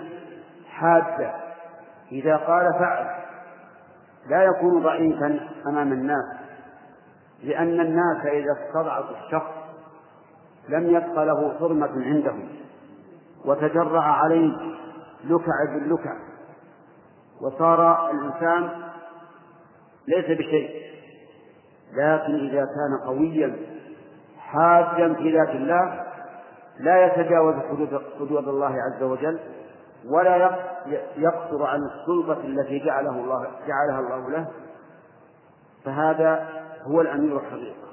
حادة. إذا قال فعل لا يكون ضعيفا أمام الناس لأن الناس إذا استضعفوا الشخص لم يبق له حرمة عندهم وتجرأ عليه لكع باللكع وصار الإنسان ليس بشيء لكن إذا كان قويا حاجا في ذات الله لا يتجاوز حدود حدود الله عز وجل ولا يقصر عن السلطة التي جعله الله جعلها الله له فهذا هو الأمير الحقيقة.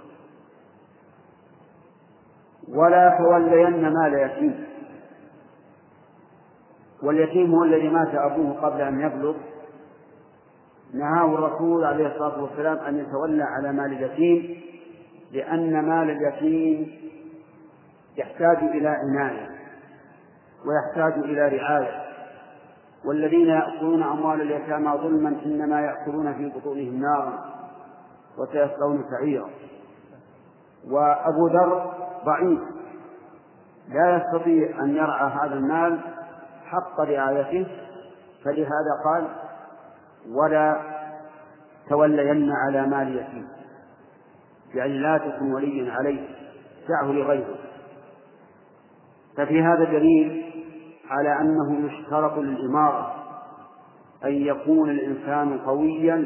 ولا تولين مال يتيم. واليتيم هو الذي مات أبوه قبل أن يبلغ. نهاه الرسول عليه الصلاة والسلام أن يتولى على مال اليتيم لأن مال اليتيم يحتاج إلى عناية ويحتاج إلى رعاية. والذين يأكلون أموال اليتامى ظلما إنما يأكلون في بطونهم نارا وسيصلون سعيرا. وأبو ذر ضعيف لا يستطيع أن يرعى هذا المال حق رعايته فلهذا قال ولا تولين على مال يتيم يعني لا تكن وليا عليه دعه لغيره. ففي هذا دليل على أنه يشترط للإمارة أن يكون الإنسان قويا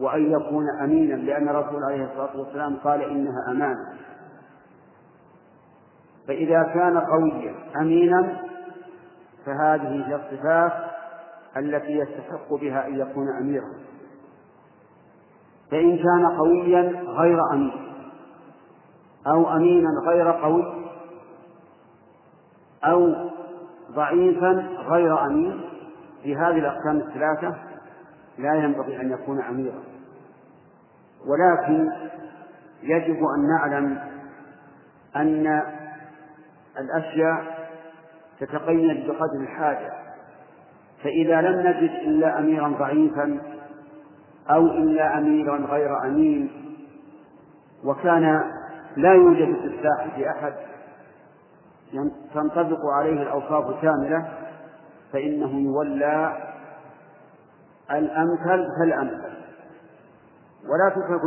وأن يكون أمينا لأن الرسول عليه الصلاة والسلام قال إنها أمانة. فإذا كان قويا أمينا فهذه هي الصفات التي يستحق بها أن يكون أميرا. فإن كان قويا غير أمين أو أمينا غير قوي أو ضعيفا غير أمين في هذه الأقسام الثلاثة لا ينبغي أن يكون أميرا. ولكن يجب أن نعلم أن الأشياء تتقيد بقدر الحاجة. فإذا لم نجد إلا أميرا ضعيفا أو إلا أميرا غير أمين وكان لا يوجد في الساحة أحد تنطبق عليه الأوصاف كاملة فإنه يولى الأمثل فالأمثل ولا تترك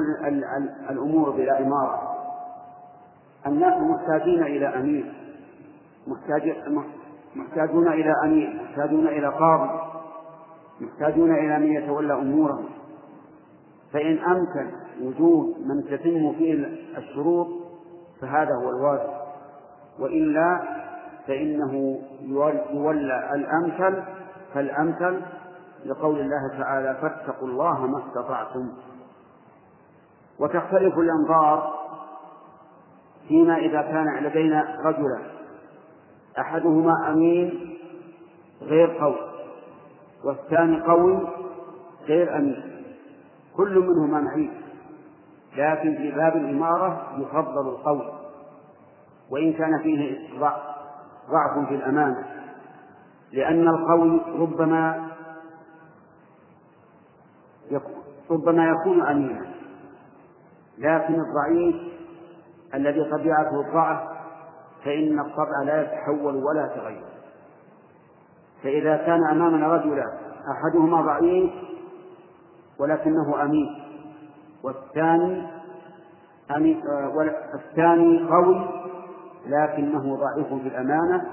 الأمور بلا إمارة. الناس محتاجين إلى أمير محتاج محتاجون إلى أمير محتاجون إلى قاضي محتاجون إلى من يتولى أمورهم فإن أمكن وجود من تتم فيه الشروط فهذا هو الواجب. وإلا فإنه يولى الأمثل فالأمثل لقول الله تعالى فاتقوا الله ما استطعتم. وتختلف الأنظار فيما إذا كان لدينا رجلان أحدهما أمين غير قوي والثاني قوي غير أمين كل منهما معين لكن في باب الإمارة يفضل القول. وإن كان فيه ضعف في الأمانة. لأن القول ربما ربما يكون أمينا. لكن الضعيف الذي طبيعته الضعف فإن الطبع لا يتحول ولا يتغير. فإذا كان أمامنا رجلان أحدهما ضعيف ولكنه أمين. والثاني أمين الثاني قوي لكنه ضعيف في الأمانة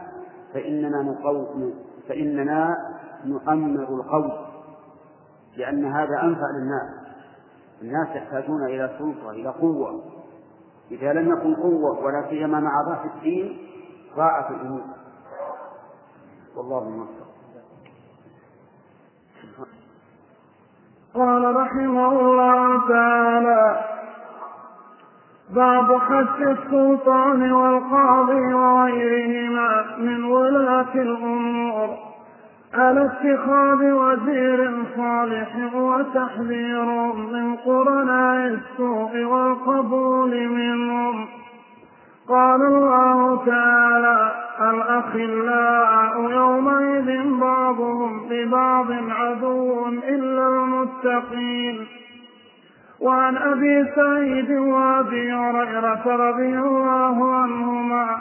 فإننا فإننا نؤمر القول لأن هذا أنفع للناس. الناس يحتاجون إلى سلطة إلى قوة. إذا لم يكن قوة ولا سيما مع ضعف الدين ضاعت الأمور. والله الموفق قال رحمه الله تعالى باب حث السلطان والقاضي وغيرهما من ولاة الأمور. على اتخاذ وزير صالح وتحذير من قرناء السوء والقبول منهم. قال الله تعالى الأخلاء يومئذ بعضهم لبعض عدو إلا المتقين. وعن أبي سعيد وأبي هريرة رضي الله عنهما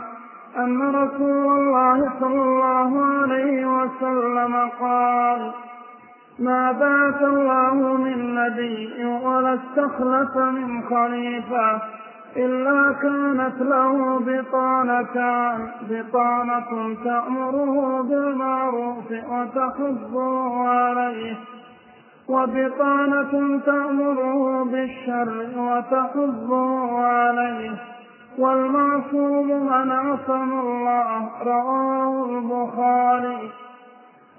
أن رسول الله صلى الله عليه وسلم قال ما بعث الله من نبي ولا استخلف من خليفة إلا كانت له بطانتان بطانة تأمره بالمعروف وتحضه عليه وبطانة تأمره بالشر وتحضه عليه والمعصوم من عصم الله رواه البخاري.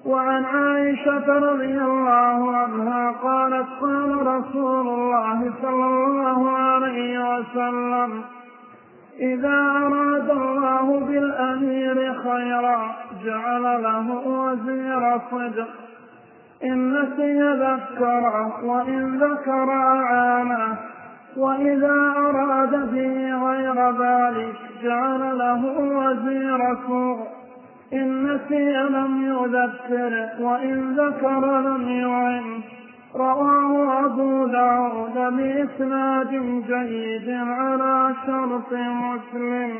وعن عائشة رضي الله عنها قالت قال رسول الله صلى الله عليه وسلم إذا أراد الله بالأمير خيرا جعل له وزير صدق. إن نسي ذكره وإن ذكر أعانه وإذا أراد به غير ذلك جعل له وزير إن نسي لم يذكر وإن ذكر لم يعن. رواه أبو داود بإسناد جيد على شرط مسلم.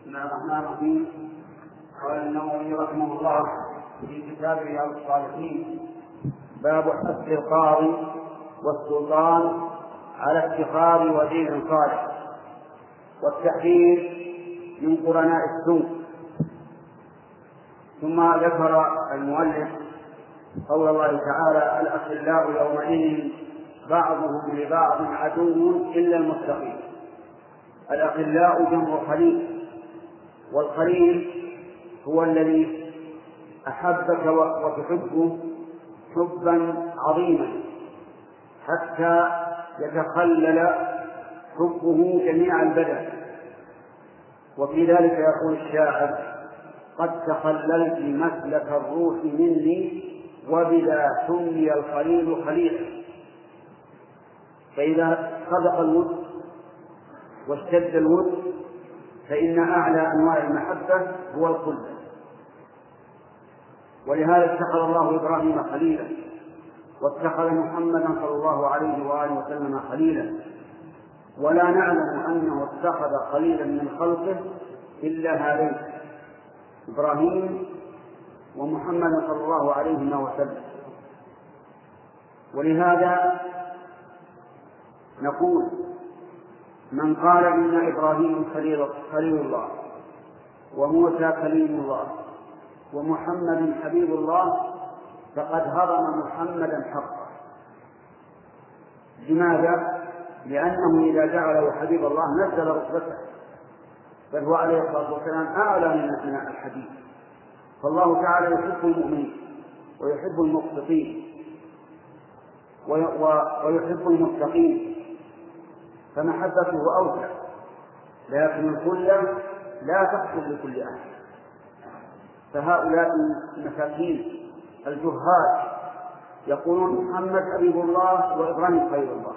بسم الله الرحمن الرحيم. قال النووي رحمه الله في كتاب رياض الصالحين باب حث القاضي والسلطان على اتخاذ وزير صالح والتحذير من قرناء السوء. ثم ذكر المؤلف قول الله تعالى الأخلاء يومئذ بعضهم لبعض عدو إلا المتقين. الأخلاء جمع خليل والخليل هو الذي أحبك وتحبه حبا عظيما حتى يتخلل حبه جميع البدن. وفي ذلك يقول الشاعر قد تخللت مسلك الروح مني وبلا سمي الخليل خليلا فإذا صدق الود واشتد الود فإن أعلى أنواع المحبة هو الخلة ولهذا اتخذ الله إبراهيم خليلا واتخذ محمدا صلى الله عليه وآله وسلم خليلا. ولا نعلم أنه اتخذ خليلا من خلقه إلا هذين إبراهيم ومحمد صلى الله عليه وسلم. ولهذا نقول من قال إن إبراهيم خليل, خليل الله وموسى كليم الله ومحمد حبيب الله فقد هضم محمدا حقا لماذا؟ لأنه إذا جعله حبيب الله نزل رتبته بل هو عليه الصلاة والسلام أعلى من الحديث. فالله تعالى يحب المؤمنين ويحب المقسطين ويحب المتقين فمحبته أوسع. لكن الكل لا تحصل لكل أحد. فهؤلاء المساكين الجهال يقولون محمد حبيب الله وإبراهيم خير الله.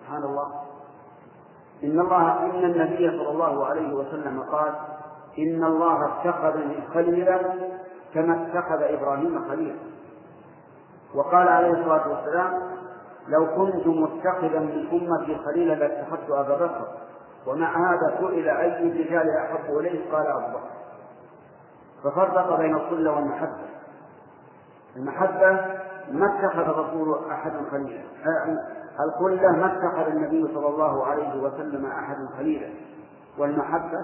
سبحان الله. إن الله إن النبي صلى الله عليه وسلم قال إن الله اتخذني خليلا كما اتخذ إبراهيم خليلا. وقال عليه الصلاة والسلام لو كنت متخذا من أمتي خليلا لاتخذت أبا بكر ومع هذا سئل أي الرجال أحب إليه؟ قال أبو بكر. ففرق بين الخلة والمحبة. المحبة ما اتخذ الرسول أحد خليلا. الخلة ما اتخذ النبي صلى الله عليه وسلم أحد خليلا. والمحبة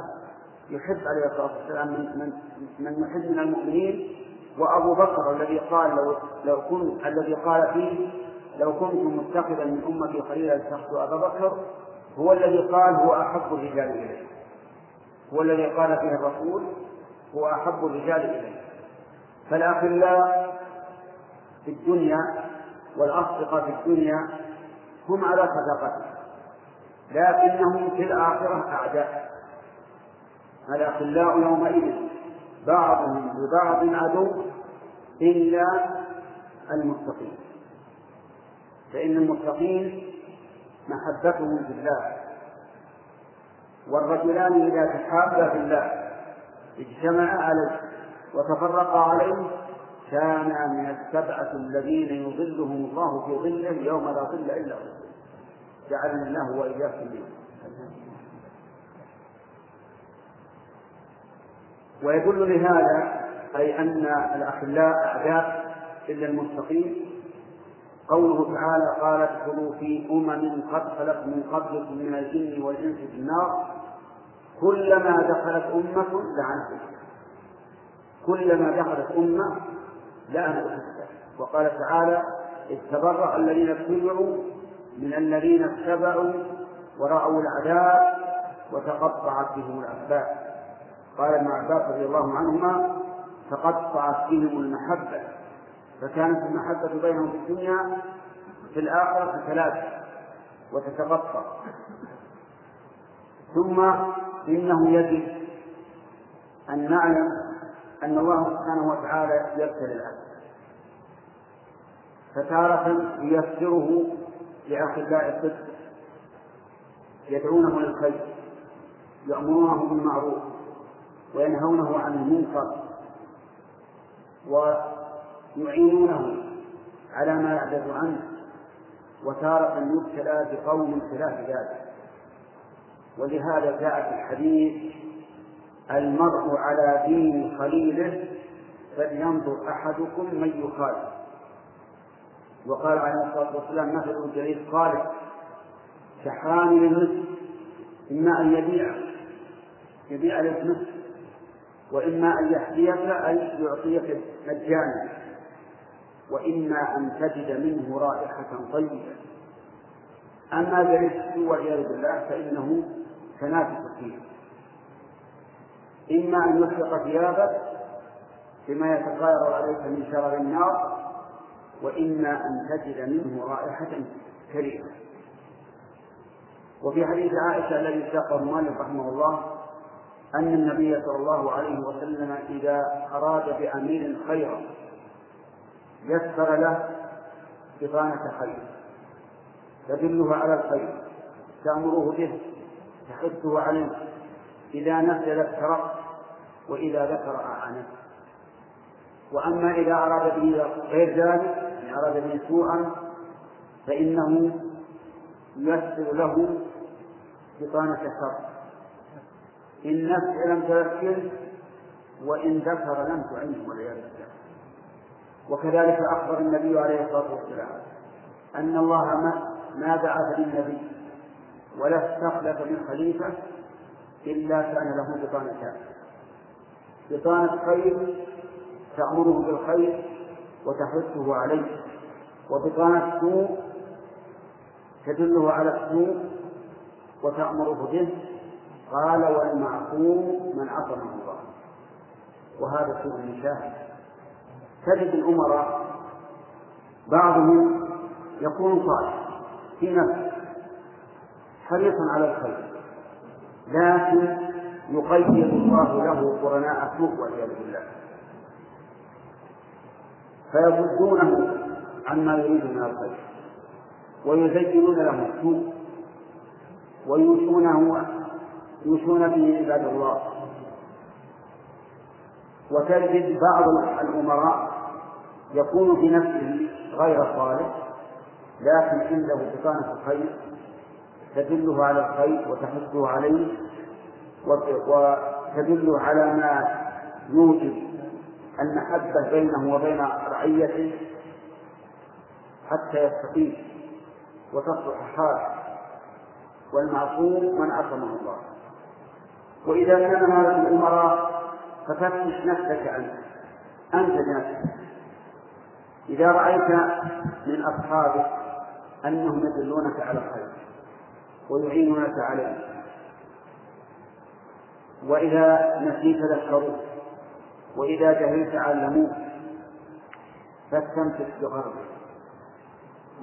يحب عليه الصلاة والسلام من من من يحب من المؤمنين. وأبو بكر الذي قال لو لو كنت الذي قال فيه لو كنت متخذا من أمتي خليلا لاتخذت أبا بكر هو الذي قال هو أحب الرجال إليه هو الذي قال فيه الرسول هو أحب الرجال إليه. فالأخلاء في الدنيا والأصدقاء في الدنيا هم على صداقته. لكنهم في الآخرة أعداء. الأخلاء يومئذ بعضهم لبعض عدو إلا المتقين. فإن المتقين محبتهم في الله والرجلان إذا تحابا في الله. اجتمعا عليه وتفرقا عليه كانا من السبعة الذين يظلهم الله في ظله يوم لا ظل إلا ظله جعلنا الله وإياكم منه ويدل لهذا أي أن الأخلاء أعداء إلا المتقين. قوله تعالى قال ادخلوا في أمم قد خلت من قبلكم من الجن والإنس في النار. كلما دخلت أمة لعنت كلما دخلت أمة أحبه وقال تعالى إذ تبرأ الذين اتبعوا من الذين اتبعوا ورأوا العذاب وتقطعت بهم الأسباب قال ابن عباس رضي الله عنهما تقطعت بهم المحبة. فكانت المحبة بينهم في الدنيا في الآخرة ثلاثة وتتقطع. ثم إنه يجب أن نعلم أن الله سبحانه وتعالى يبتلي العبد. فتارة ييسره لأخلاء الصدق. يدعونه للخير يأمرونه بالمعروف وينهونه عن المنكر ويعينونه على ما يعجز عنه. وتارة يبتلى بقوم خلاف ذلك. ولهذا جاء في الحديث المرء على دين خليله فلينظر أحدكم من يخالف. وقال عليه الصلاة والسلام مثل الجليل خالد كحامل المسك إما أن يبيع يبيع لك مسك وإما أن يحييك أي يعطيك مجانا وإما أن تجد منه رائحة طيبة. أما جلست والعياذ بالله فإنه تنافس فيه إما أن يحرق ثيابك بما يتطاير عليك من شرر النار وإما أن تجد منه رائحة كريمة وفي حديث عائشة الذي ساقه مالك رحمه الله أن النبي صلى الله عليه وسلم إذا أراد بأمير خيرا يسر له بطانة خير تدله على الخير تأمره به. تحثه عليه إذا نزل افترق وإذا ذكر أعانه. وأما إذا أراد به غير ذلك إن أراد به سوءا فإنه ييسر له بطانة شر إن نفس لم تذكر وإن ذكر لم تعينه والعياذ بالله. وكذلك أخبر النبي عليه الصلاة والسلام أن الله ما بعث للنبي ولا استخلف من خليفة إلا كان له بطانتان بطانة خير تأمره بالخير وتحثه عليه وبطانة سوء تدله على السوء وتأمره به. قال والمعصوم من عصمه الله. وهذا سوء المشاهد تجد الأمراء بعضهم يكون صالح في نفسه حريصا على الخير. لكن يقيد الله له قرناء سوء والعياذ بالله. فيصدونه عما يريد من الخير. ويزينون له السوء. ويوشونه يوشون به عباد الله. وتجد بعض الأمراء يكون في نفسه غير صالح لكن عنده بطانة الخير. تدله على الخير وتحثه عليه وتدل على ما يوجب المحبة بينه وبين رعيته حتى يستقيم وتصلح حاله. والمعصوم من عصمه الله. وإذا كان هذا الأمراء ففتش نفسك عنه. أنت بنفسك. إذا رأيت من أصحابك أنهم يدلونك على الخير. ويعينونك عليه. وإذا نسيت ذكروك وإذا جهلت علموك فاستمسك بغربك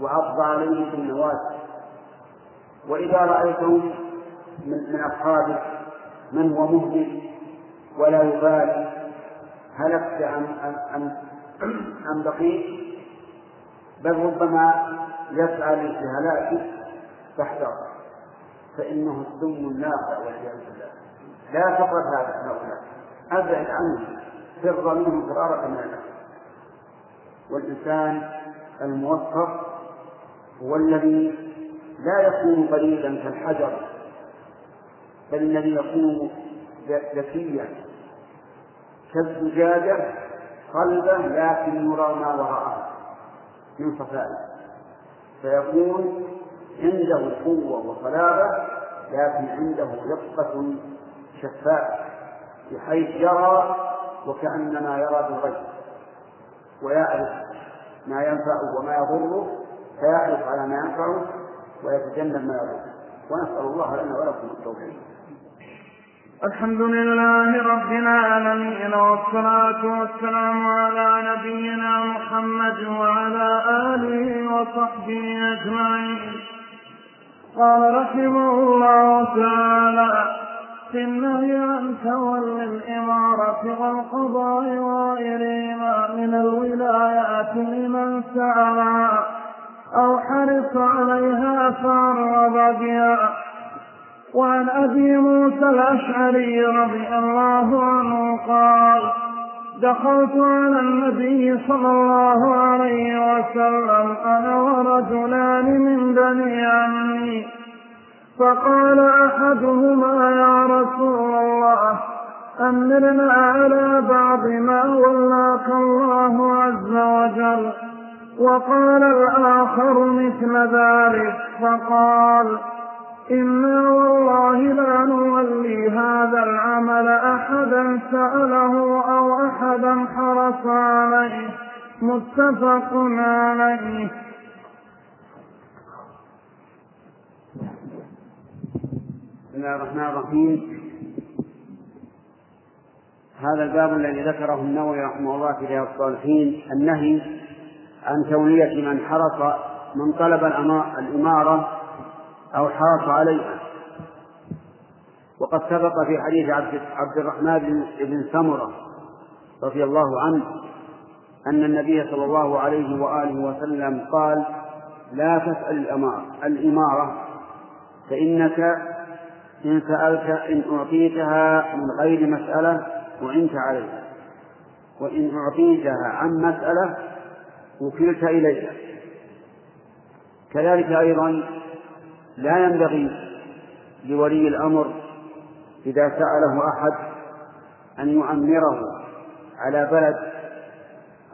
وعض عليه بالنوازل وإذا رأيتهم من, من أصحابك من هو مهمل ولا يبالي هلكت أم أم أم, بقيت بل ربما يسعى للهلاك فاحذر فإنه السم الناقع والعياذ بالله. لا تقرب هؤلاء أبعد عنه فر منهم فرارة من الناس والإنسان الموفق هو الذي لا يكون قليلا كالحجر بل الذي يكون ذكيا. كالزجاجة قلبه لكن يرى ما وراءه من صفائه فيكون عنده قوة وصلابة لكن عنده دقة شفاء بحيث يرى وكأنما يرى بالغيب. ويعرف ما ينفعه وما يضره فيعرف على ما ينفعه ويتجنب ما يضره. ونسأل الله لنا ولكم التوفيق. الحمد لله رب العالمين والصلاة والسلام على نبينا محمد وعلى آله وصحبه أجمعين. قال رحمه الله تعالى في النهي عن تولي الإمارة والقضاء وغيرهما من الولايات لمن سعى أو حرص عليها فارغب بها. وعن أبي موسى الأشعري رضي الله عنه قال دخلت على النبي صلى الله عليه وسلم أنا ورجلان من بني عمي. فقال أحدهما يا رسول الله أمرنا على بعض ما ولاك الله عز وجل. وقال الآخر مثل ذلك فقال إنا والله لا نولي هذا العمل أحدا سأله أو أحدا حرص عليه متفق عليه بسم الله الرحمن الرحيم. هذا الباب الذي ذكره النووي رحمه الله في رياض الصالحين النهي عن تولية من حرص من طلب الإمارة أو حاص عليها وقد سبق في حديث عبد, عبد الرحمن بن سمرة رضي الله عنه أن النبي صلى الله عليه وآله وسلم قال لا تسأل الأمارة الإمارة فإنك إن سألت إن أعطيتها من غير مسألة وعنت عليها وإن أعطيتها عن مسألة وكلت إليها. كذلك أيضا لا ينبغي لولي الأمر إذا سأله أحد أن يؤمره على بلد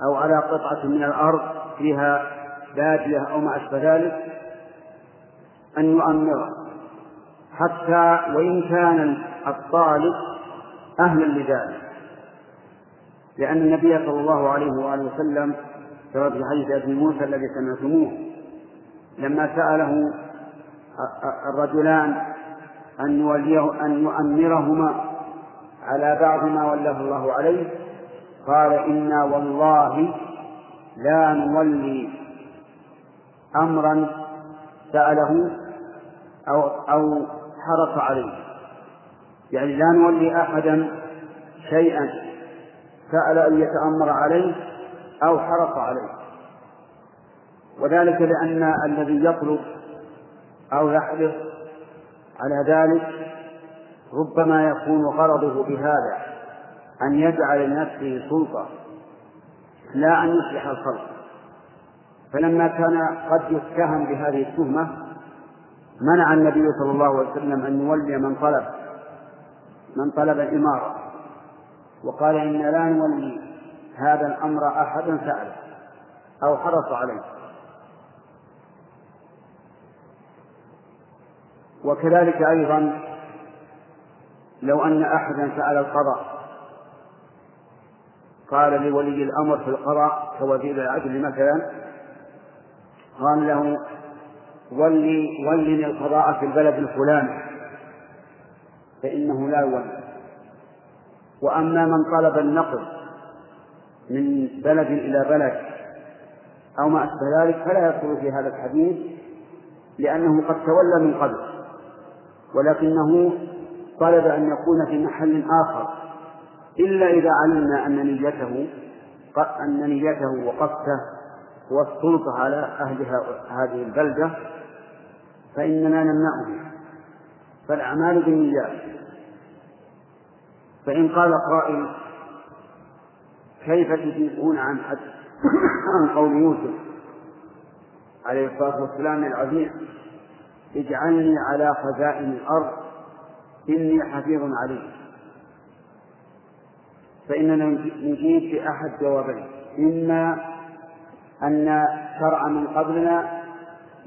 أو على قطعة من الأرض فيها بادية أو ما أشبه ذلك أن يؤمره حتى وإن كان الطالب أهلا لذلك. لأن النبي صلى الله عليه وآله وسلم كما في حديث أبي موسى الذي سمعتموه لما سأله الرجلان أن يوليه أن يؤمرهما على بعض ما ولاه الله عليه. قال إنا والله لا نولي أمرا سأله أو أو حرص عليه. يعني لا نولي أحدا شيئا سأل أن يتأمر عليه أو حرص عليه. وذلك لأن الذي يطلب أو يحرص على ذلك ربما يكون غرضه بهذا أن يجعل لنفسه سلطة لا أن يصلح الخلق. فلما كان قد يتهم بهذه التهمة منع النبي صلى الله عليه وسلم أن يولي من طلب من طلب الإمارة. وقال إنا لا نولي هذا الأمر أحدا سأله أو حرص عليه. وكذلك أيضا لو أن أحدا سأل القضاء قال لولي الأمر في القضاء كوزير العدل مثلا قال له ولي ولني القضاء في البلد الفلاني فإنه لا يولي. وأما من طلب النقل من بلد إلى بلد أو ما أشبه ذلك فلا يدخل في هذا الحديث لأنه قد تولى من قبل. ولكنه طلب أن يكون في محل آخر إلا إذا علمنا أن نيته أن نيته وقصده هو السلطة على أهل هذه البلدة فإننا نمنعه. فالأعمال بالنيات. فإن قال قائل كيف تجيبون عن عن قول يوسف؟ عليه الصلاة والسلام العزيز. اجعلني على خزائن الأرض إني حفيظ عليم. فإننا نجيب بأحد جوابين. إما أن شرع من قبلنا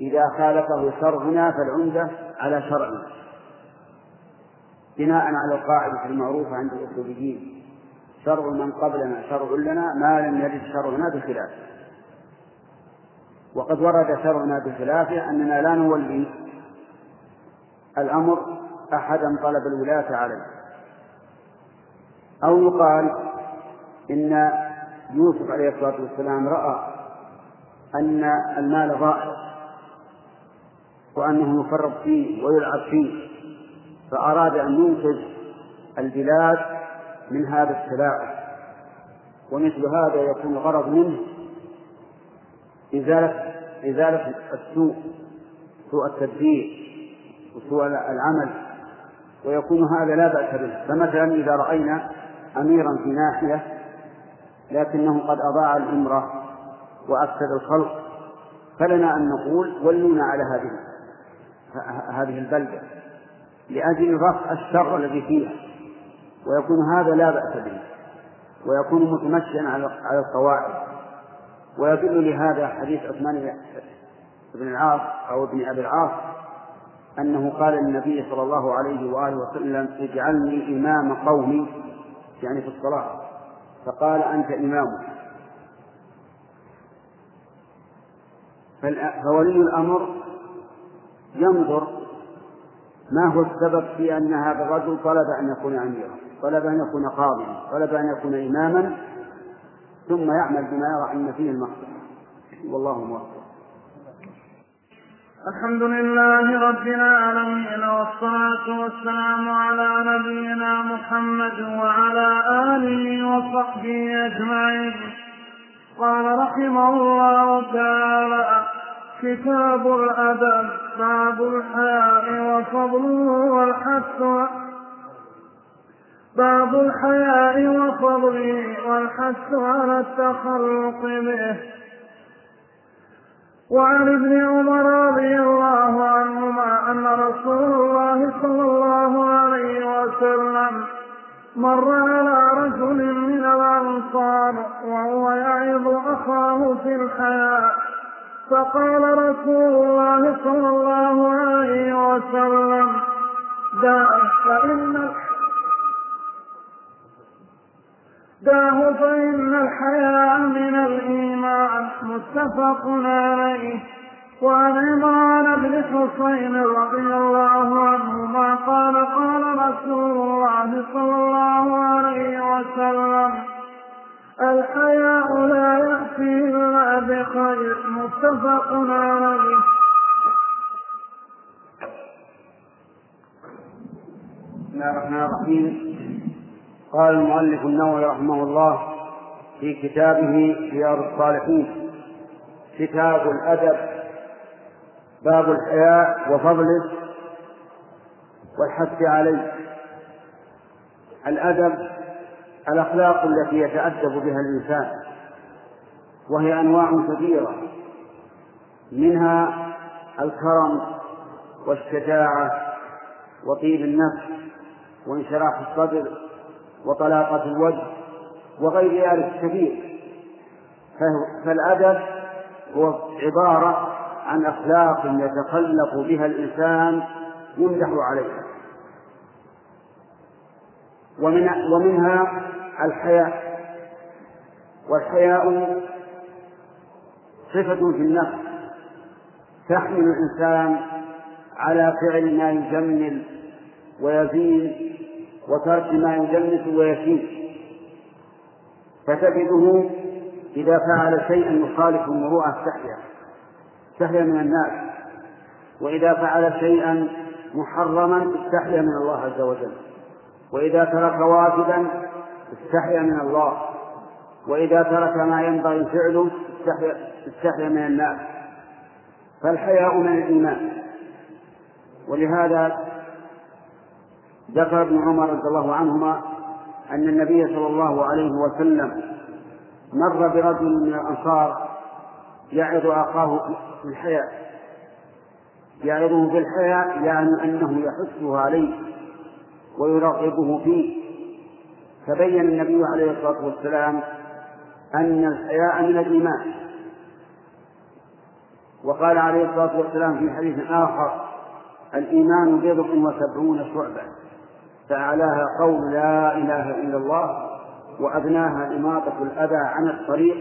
إذا خالفه شرعنا فالعمدة على شرعنا. بناء على القاعدة المعروفة عند الأصوليين شرع من قبلنا شرع لنا ما لم يرد شرعنا بخلافه وقد ورد شرعنا بخلافه أننا لا نولي الأمر أحدا طلب الولاية عليه. أو يقال إن يوسف عليه الصلاة والسلام رأى أن المال ضائع وأنه يفرط فيه ويلعب فيه فأراد أن ينقذ البلاد من هذا التلاعب ومثل هذا يكون الغرض منه إزالة إزالة السوء سوء التدبير. وسوء العمل ويكون هذا لا بأس به. فمثلا إذا رأينا أميرا في ناحية لكنه قد أضاع الأمرة وأفسد الخلق فلنا أن نقول ولونا على هذه هذه البلدة لأجل رفع الشر الذي فيها. ويكون هذا لا بأس به. ويكون متمشيا على القواعد. ويدل لهذا حديث عثمان بن العاص أو ابن أبي العاص أنه قال للنبي صلى الله عليه وآله وسلم اجعلني إمام قومي. يعني في الصلاة. فقال أنت إمامه فولي الأمر ينظر ما هو السبب في أن هذا الرجل طلب أن يكون أميرا طلب أن يكون قاضيا طلب أن يكون إماما ثم يعمل بما يرى أن فيه المصلحة والله موفق. الحمد لله رب العالمين والصلاة والسلام على نبينا محمد وعلى آله وصحبه أجمعين. قال رحمه الله تعالى كتاب الأدب باب الحياء وفضله والحث باب الحياء وفضله والحث على التخلق به. وعن ابن عمر رضي الله عنهما أن رسول الله صلى الله عليه وسلم مر على رجل من الأنصار وهو يعظ أخاه في الحياة. فقال رسول الله صلى الله عليه وسلم دعه فإن داه فإن الحياء من الإيمان. متفق عليه. وعن عمران بن حصين رضي الله عنهما قال قال رسول الله صلى الله عليه وسلم الحياء لا يأتي إلا بخير. متفق عليه. بسم الله الرحمن الرحيم. قال المؤلف النووي رحمه الله في كتابه رياض الصالحين كتاب الأدب باب الحياء وفضله والحث عليه. الأدب الأخلاق التي يتأدب بها الإنسان وهي أنواع كثيرة منها الكرم والشجاعة وطيب النفس وانشراح الصدر وطلاقة الوجه وغير ذلك كثير. فالأدب هو عبارة عن أخلاق يتخلق بها الإنسان يمدح عليها. ومن ومنها الحياء. والحياء صفة في النفس. تحمل الإنسان على فعل ما يجمل ويزين وترك ما يدنس ويسيء فتجده إذا فعل شيئا يخالف المروءة استحيا استحيا من الناس. وإذا فعل شيئا محرما استحيا من الله عز وجل. وإذا ترك واجبا استحيا من الله. وإذا ترك ما ينبغي فعله استحيا من الناس. فالحياء من الإيمان. ولهذا ذكر ابن عمر رضي الله عنهما أن النبي صلى الله عليه وسلم مر برجل من الأنصار يعظ أخاه بالحياء يعظه بالحياء يعني أنه يحثه عليه ويرغبه فيه. فبين النبي عليه الصلاة والسلام أن الحياء من الإيمان. وقال عليه الصلاة والسلام في حديث آخر الإيمان بضع وسبعون شعبة. فأعلاها قول لا إله إلا الله وأدناها إماطة الأذى عن الطريق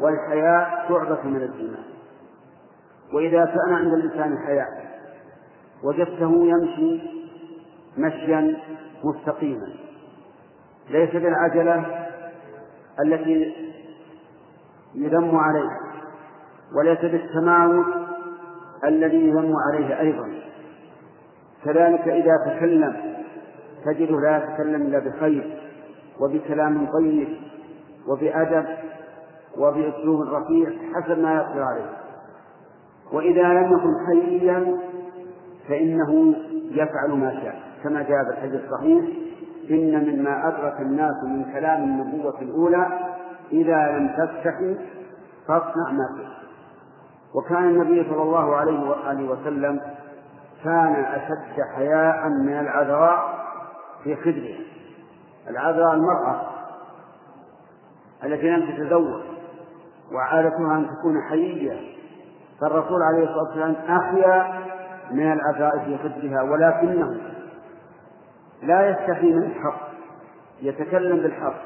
والحياء شعبة من الإيمان وإذا كان عند الإنسان حياء وجدته يمشي مشيا مستقيما ليس بالعجلة التي يذم عليها وليس بالتماوت الذي يذم عليه أيضا. كذلك إذا تكلم تجده لا يتكلم إلا بخير وبكلام طيب وبأدب وبأسلوب رفيع حسب ما يقدر عليه. وإذا لم يكن حييا فإنه يفعل ما شاء. كما جاء في الحديث الصحيح إن مما أدرك الناس من كلام النبوة الأولى إذا لم تستحي فاصنع ما شئت. وكان النبي صلى الله عليه وآله وسلم كان أشد حياء من العذراء في خدرها العذراء المرأة التي لم تتزوج وعادتها أن تكون حيية. فالرسول عليه الصلاة والسلام أحيا من العذراء في خدرها ولكنه لا يستحي من الحق. يتكلم بالحق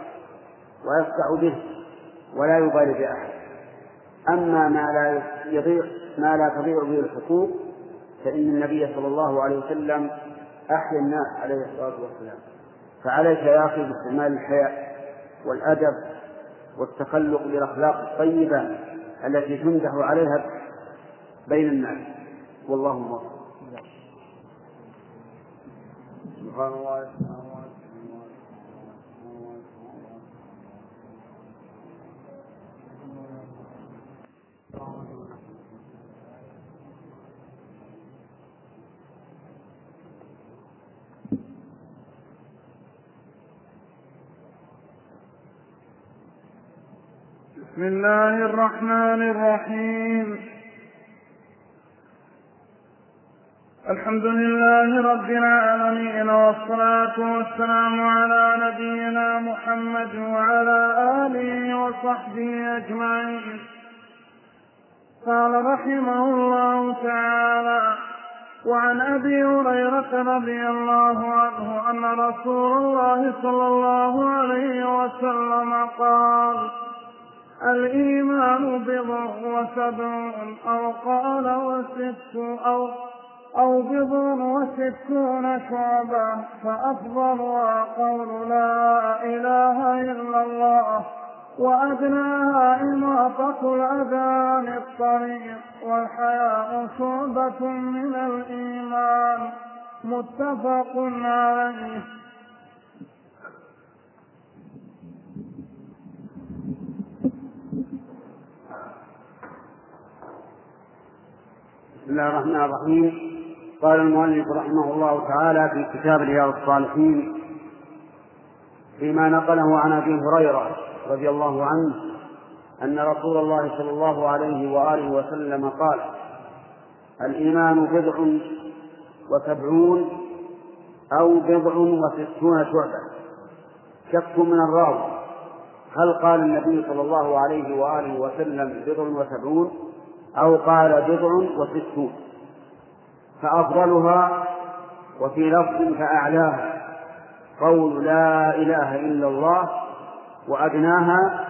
ويصدع به ولا يبالي بأحد. أما ما لا يضيع ما لا تضيع به الحقوق فإن النبي صلى الله عليه وسلم أحيا الناس عليه الصلاة والسلام. فعليك يا أخي باستعمال الحياء والأدب والتخلق بالأخلاق الطيبة التي تمدح عليها بين الناس. والله موفق. سبحان الله. بسم الله الرحمن الرحيم. الحمد لله رب العالمين والصلاة والسلام على نبينا محمد وعلى آله وصحبه أجمعين. قال رحمه الله تعالى وعن أبي هريرة رضي الله عنه أن رسول الله صلى الله عليه وسلم قال وسبعون أو قال وست أو أو بضع وستون شعبة فأفضلها قول لا إله إلا الله وأدناها إماطة الأذى عن الطريق والحياء شعبة من الإيمان متفق عليه بسم الله الرحمن الرحيم. قال المؤلف رحمه الله تعالى في كتاب رياض الصالحين فيما نقله عن أبي هريرة رضي الله عنه أن رسول الله صلى الله عليه وآله وسلم قال الإيمان بضع وسبعون أو بضع وستون شعبة. شك من الراوي. هل قال النبي صلى الله عليه وآله وسلم بضع وسبعون؟ أو قال بضع وستون فأفضلها وفي لفظ فأعلاها قول لا إله إلا الله وأدناها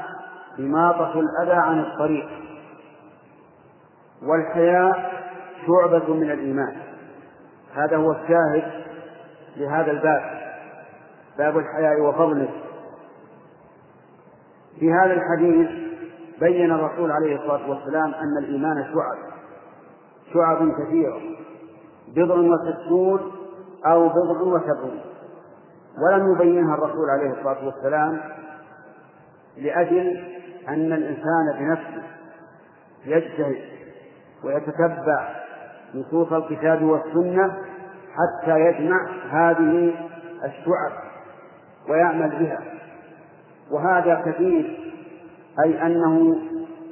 إماطة الأذى عن الطريق. والحياء شعبة من الإيمان. هذا هو الشاهد لهذا الباب باب الحياء وفضله. في هذا الحديث بين الرسول عليه الصلاة والسلام أن الإيمان شعب شعب كثيرة بضع وستون أو بضع وسبعون. ولم يبينها الرسول عليه الصلاة والسلام لأجل أن الإنسان بنفسه يجتهد ويتتبع نصوص الكتاب والسنة حتى يجمع هذه الشعب ويعمل بها. وهذا كثير أي أنه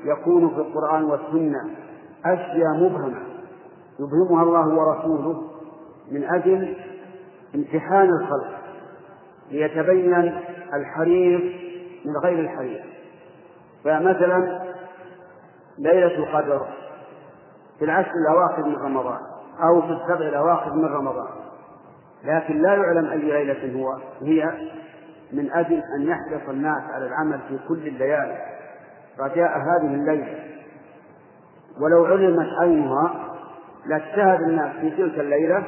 يكون في القرآن والسنة أشياء مبهمة يبهمها الله ورسوله من أجل امتحان الخلق ليتبين الحريص من غير الحريص. فمثلا ليلة القدر في العشر الأواخر من رمضان أو في السبع الأواخر من رمضان. لكن لا يعلم أي ليلة هو هي من أجل أن يحرص الناس على العمل في كل الليالي. رجاء هذه الليلة. ولو علمت عينها لاجتهد الناس في تلك الليلة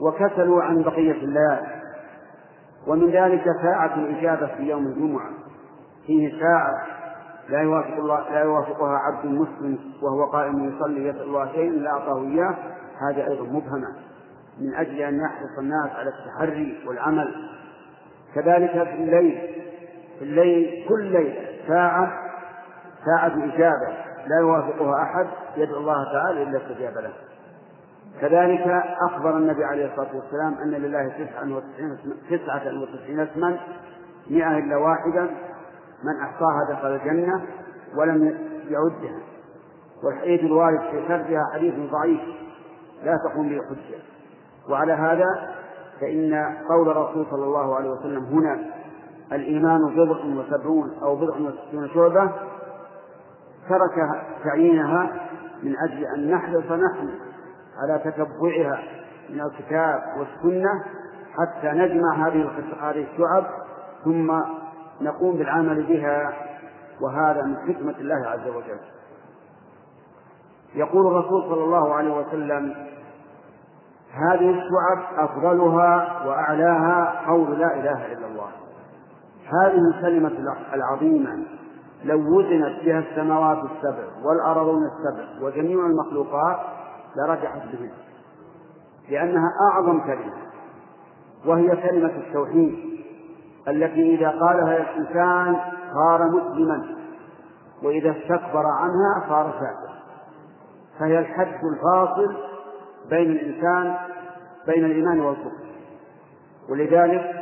وكسلوا عن بقية الليالي. ومن ذلك ساعة الإجابة في يوم الجمعة. فيه ساعة لا يوافق الله لا يوافقها عبد مسلم وهو قائم يصلي يسأل الله شيئا لا أعطاه إياه. هذا أيضا مبهمة. من أجل أن يحرص الناس على التحري والعمل. كذلك في الليل في الليل كل ليلة ساعة ساعة إجابة لا يوافقها أحد يدعو الله تعالى إلا استجاب له. كذلك أخبر النبي عليه الصلاة والسلام أن لله تسعة وتسعين تسعة وتسعين اسما مئة إلا واحدا من أحصاها دخل الجنة ولم يعدها. والحديث الوارد في سردها حديث ضعيف لا تقوم به حجة. وعلى هذا فإن قول الرسول صلى الله عليه وسلم هنا الإيمان بضع وسبعون أو بضع وستون شعبة ترك تعيينها من أجل أن نحرص نحن على تتبعها من الكتاب والسنة حتى نجمع هذه هذه الشعب ثم نقوم بالعمل بها وهذا من حكمة الله عز وجل. يقول الرسول صلى الله عليه وسلم هذه الشعب أفضلها وأعلاها قول لا إله إلا الله. هذه الكلمة العظيمة. لو وزنت بها السماوات السبع والأرضون السبع وجميع المخلوقات لرجحت بهن لأنها أعظم كلمة وهي كلمة التوحيد التي إذا قالها الإنسان صار مسلما وإذا استكبر عنها صار كافرا فهي الحد الفاصل بين الإنسان بين الإيمان والكفر. ولذلك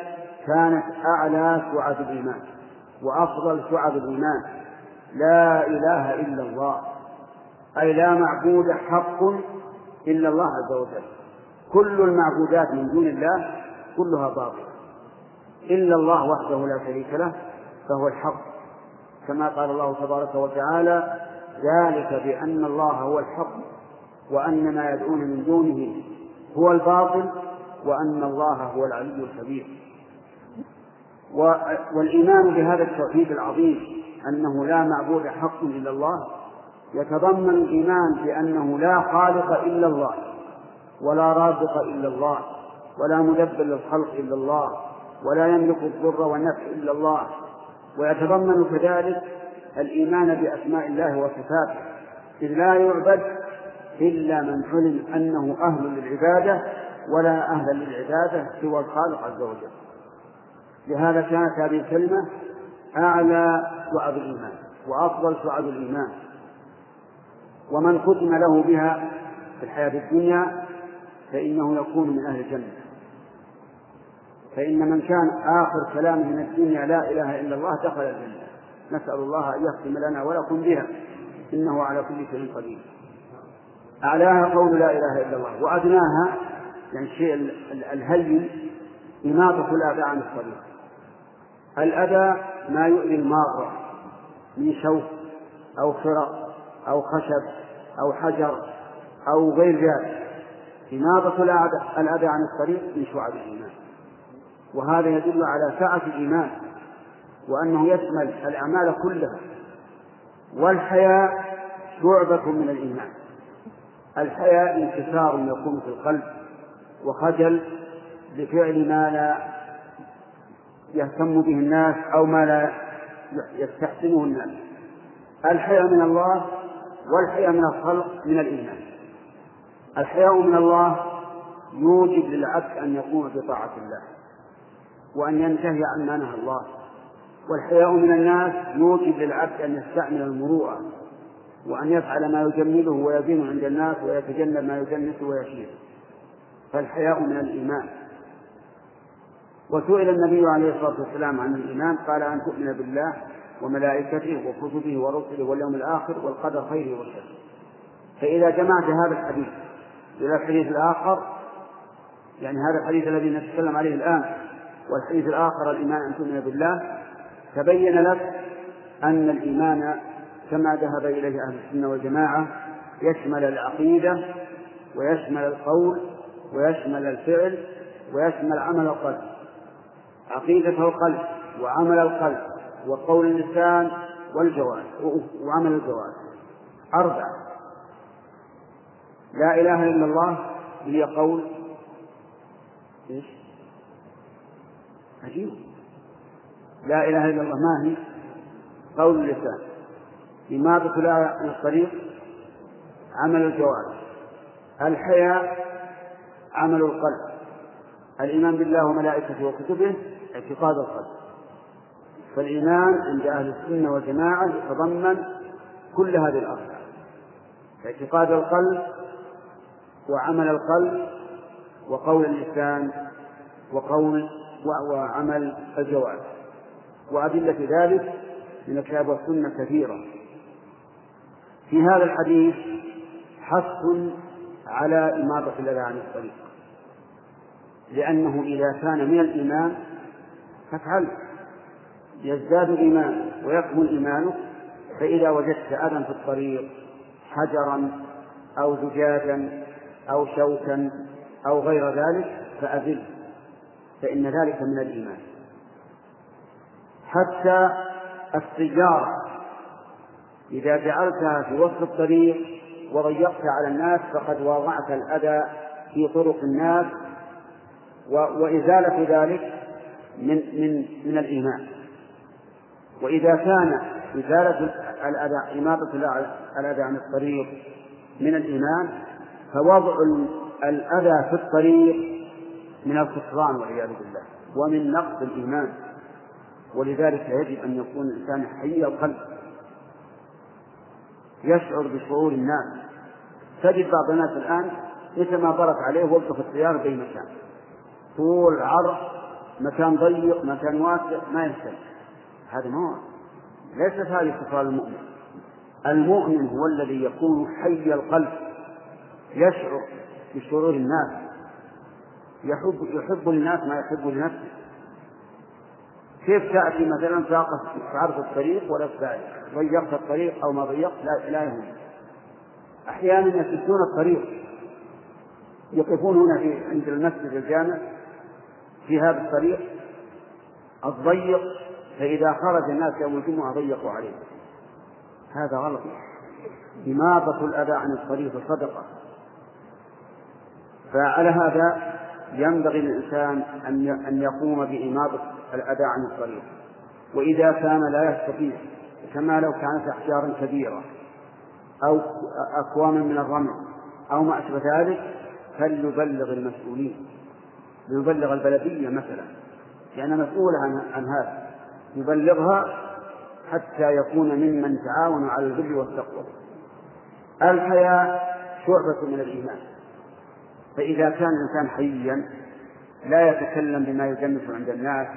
كانت أعلى شعب الإيمان. وأفضل شعب الإيمان. لا إله إلا الله. أي لا معبود حق إلا الله عز وجل. كل المعبودات من دون الله كلها باطلة إلا الله وحده لا شريك له فهو الحق. كما قال الله تبارك وتعالى ذلك بأن الله هو الحق وأن ما يدعون من دونه هو الباطل وأن الله هو العلي الكبير والإيمان بهذا التوحيد العظيم أنه لا معبود حق إلا الله يتضمن الإيمان بأنه لا خالق إلا الله ولا رازق إلا الله ولا مدبر للخلق إلا الله ولا يملك الضر والنفع إلا الله ويتضمن كذلك الإيمان بأسماء الله وصفاته إذ لا يعبد إلا من علم أنه أهل للعبادة ولا أهل للعبادة سوى الخالق عز وجل. لهذا كانت هذه الكلمة أعلى شعب الإيمان وأفضل شعب الإيمان. ومن ختم له بها في الحياة الدنيا فإنه يكون من أهل الجنة. فإن من كان آخر كلامه من الدنيا لا إله إلا الله دخل الجنة. نسأل الله أن يختم لنا ولكم بها. إنه على كل شيء قدير. أعلاها قول لا إله إلا الله وأدناها يعني الشيء الهين إماطة الأذى عن الطريق. الأذى ما يؤذي المارة من شوك أو خرق أو خشب أو حجر أو غير ذلك. إماطة الأذى عن الطريق من شعب الإيمان. وهذا يدل على سعة الإيمان وأنه يشمل الأعمال كلها. والحياء شعبة من الإيمان. الحياء انكسار يكون في القلب وخجل لفعل ما لا يهتم به الناس أو ما لا يستحسنه الناس. الحياء من الله والحياء من الخلق من الإيمان. الحياء من الله يوجب للعبد أن يقوم بطاعة الله وأن ينتهي عما نهى الله. والحياء من الناس يوجب للعبد أن يستعمل المروءة وأن يفعل ما يجمله ويزين عند الناس ويتجنب ما يدنسه ويشير. فالحياء من الإيمان. وسئل النبي عليه الصلاة والسلام عن الإيمان قال أن تؤمن بالله وملائكته وكتبه ورسله واليوم الآخر والقدر خيره وشره فإذا جمعت هذا الحديث إلى الحديث الآخر يعني هذا الحديث الذي نتكلم عليه الآن والحديث الآخر الإيمان أن تؤمن بالله تبين لك أن الإيمان كما ذهب إليه أهل السنة والجماعة يشمل العقيدة ويشمل القول ويشمل الفعل ويشمل عمل القلب. عقيدة القلب وعمل القلب وقول اللسان والجوارح وعمل الجوارح. أربعة. لا إله إلا الله هي قول. إيش؟ عجيب. لا إله إلا الله ما هي؟ قول اللسان. إماطة لا الطريق عمل الجوارح. الحياء عمل القلب. الإيمان بالله وملائكته وكتبه اعتقاد القلب. فالإيمان عند أهل السنة والجماعة يتضمن كل هذه الأربعة اعتقاد القلب وعمل القلب وقول اللسان وقول وعمل الجوارح وأدلة ذلك من الكتاب والسنة كثيرة. في هذا الحديث حث على إماطة الأذى عن الطريق. لأنه إذا كان من الإيمان فافعل. يزداد إيمان ويكمل إيمانك فإذا وجدت أذى في الطريق حجرا أو زجاجا أو شوكا أو غير ذلك فأذل. فإن ذلك من الإيمان. حتى السيارة إذا جعلتها في وسط الطريق وضيقت على الناس فقد وضعت الأذى في طرق الناس وإزالة ذلك من من من الإيمان. وإذا كان إزالة الأذى إماطة الأذى عن الطريق من الإيمان فوضع الأذى في الطريق من الكفران والعياذ بالله ومن نقص الإيمان. ولذلك يجب أن يكون الإنسان حي القلب. يشعر بشعور الناس. تجد بعض الناس الآن متى ما ضرت عليه وقف السيارة بأي مكان طول عرض مكان ضيق مكان واسع ما يهتم هذا ما ليست هذه صفة المؤمن. المؤمن هو الذي يكون حي القلب يشعر بشرور الناس. يحب يحب للناس ما يحب لنفسه. كيف تأتي مثلا عرض الطريق ولا ضيقت الطريق أو ما ضيقت؟ لا, لا يهم. أحيانا يسدون الطريق. يقفون هنا في عند المسجد الجامع. في هذا الطريق الضيق فإذا خرج الناس يوم الجمعة ضيقوا عليه. هذا غلط. إماطة الأذى عن الطريق صدقة. فعلى هذا ينبغي للإنسان أن يقوم بإماطة الأذى عن الطريق. وإذا كان لا يستطيع كما لو كانت أحجار كبيرة أو أكواما من الرمل أو ما أشبه ذلك فليبلغ المسؤولين. ليبلغ البلدية مثلا. لأنها مسؤولة عن, عن هذا. يبلغها حتى يكون ممن تعاون على البر والتقوى. الحياء شعبة من الإيمان. فإذا كان الإنسان حيا لا يتكلم بما يجنس عند الناس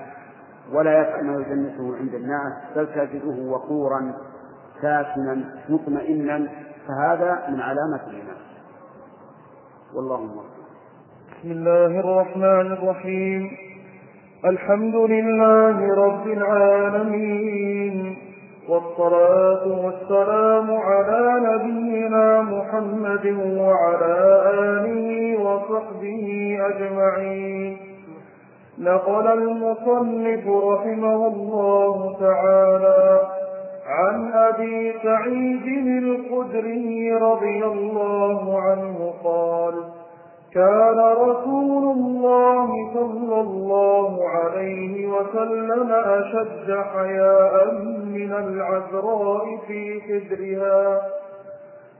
ولا يفعل ما يجنسه عند الناس بل تجده وقورا ساكنا مطمئنا فهذا من علامة الإيمان. والله أكبر بسم الله الرحمن الرحيم الحمد لله رب العالمين والصلاة والسلام على نبينا محمد وعلى آله وصحبه أجمعين نقل المصنف رحمه الله تعالى عن أبي سعيد الخدري رضي الله عنه قال كان رسول الله صلى الله عليه وسلم أشد حياء من العذراء في خدرها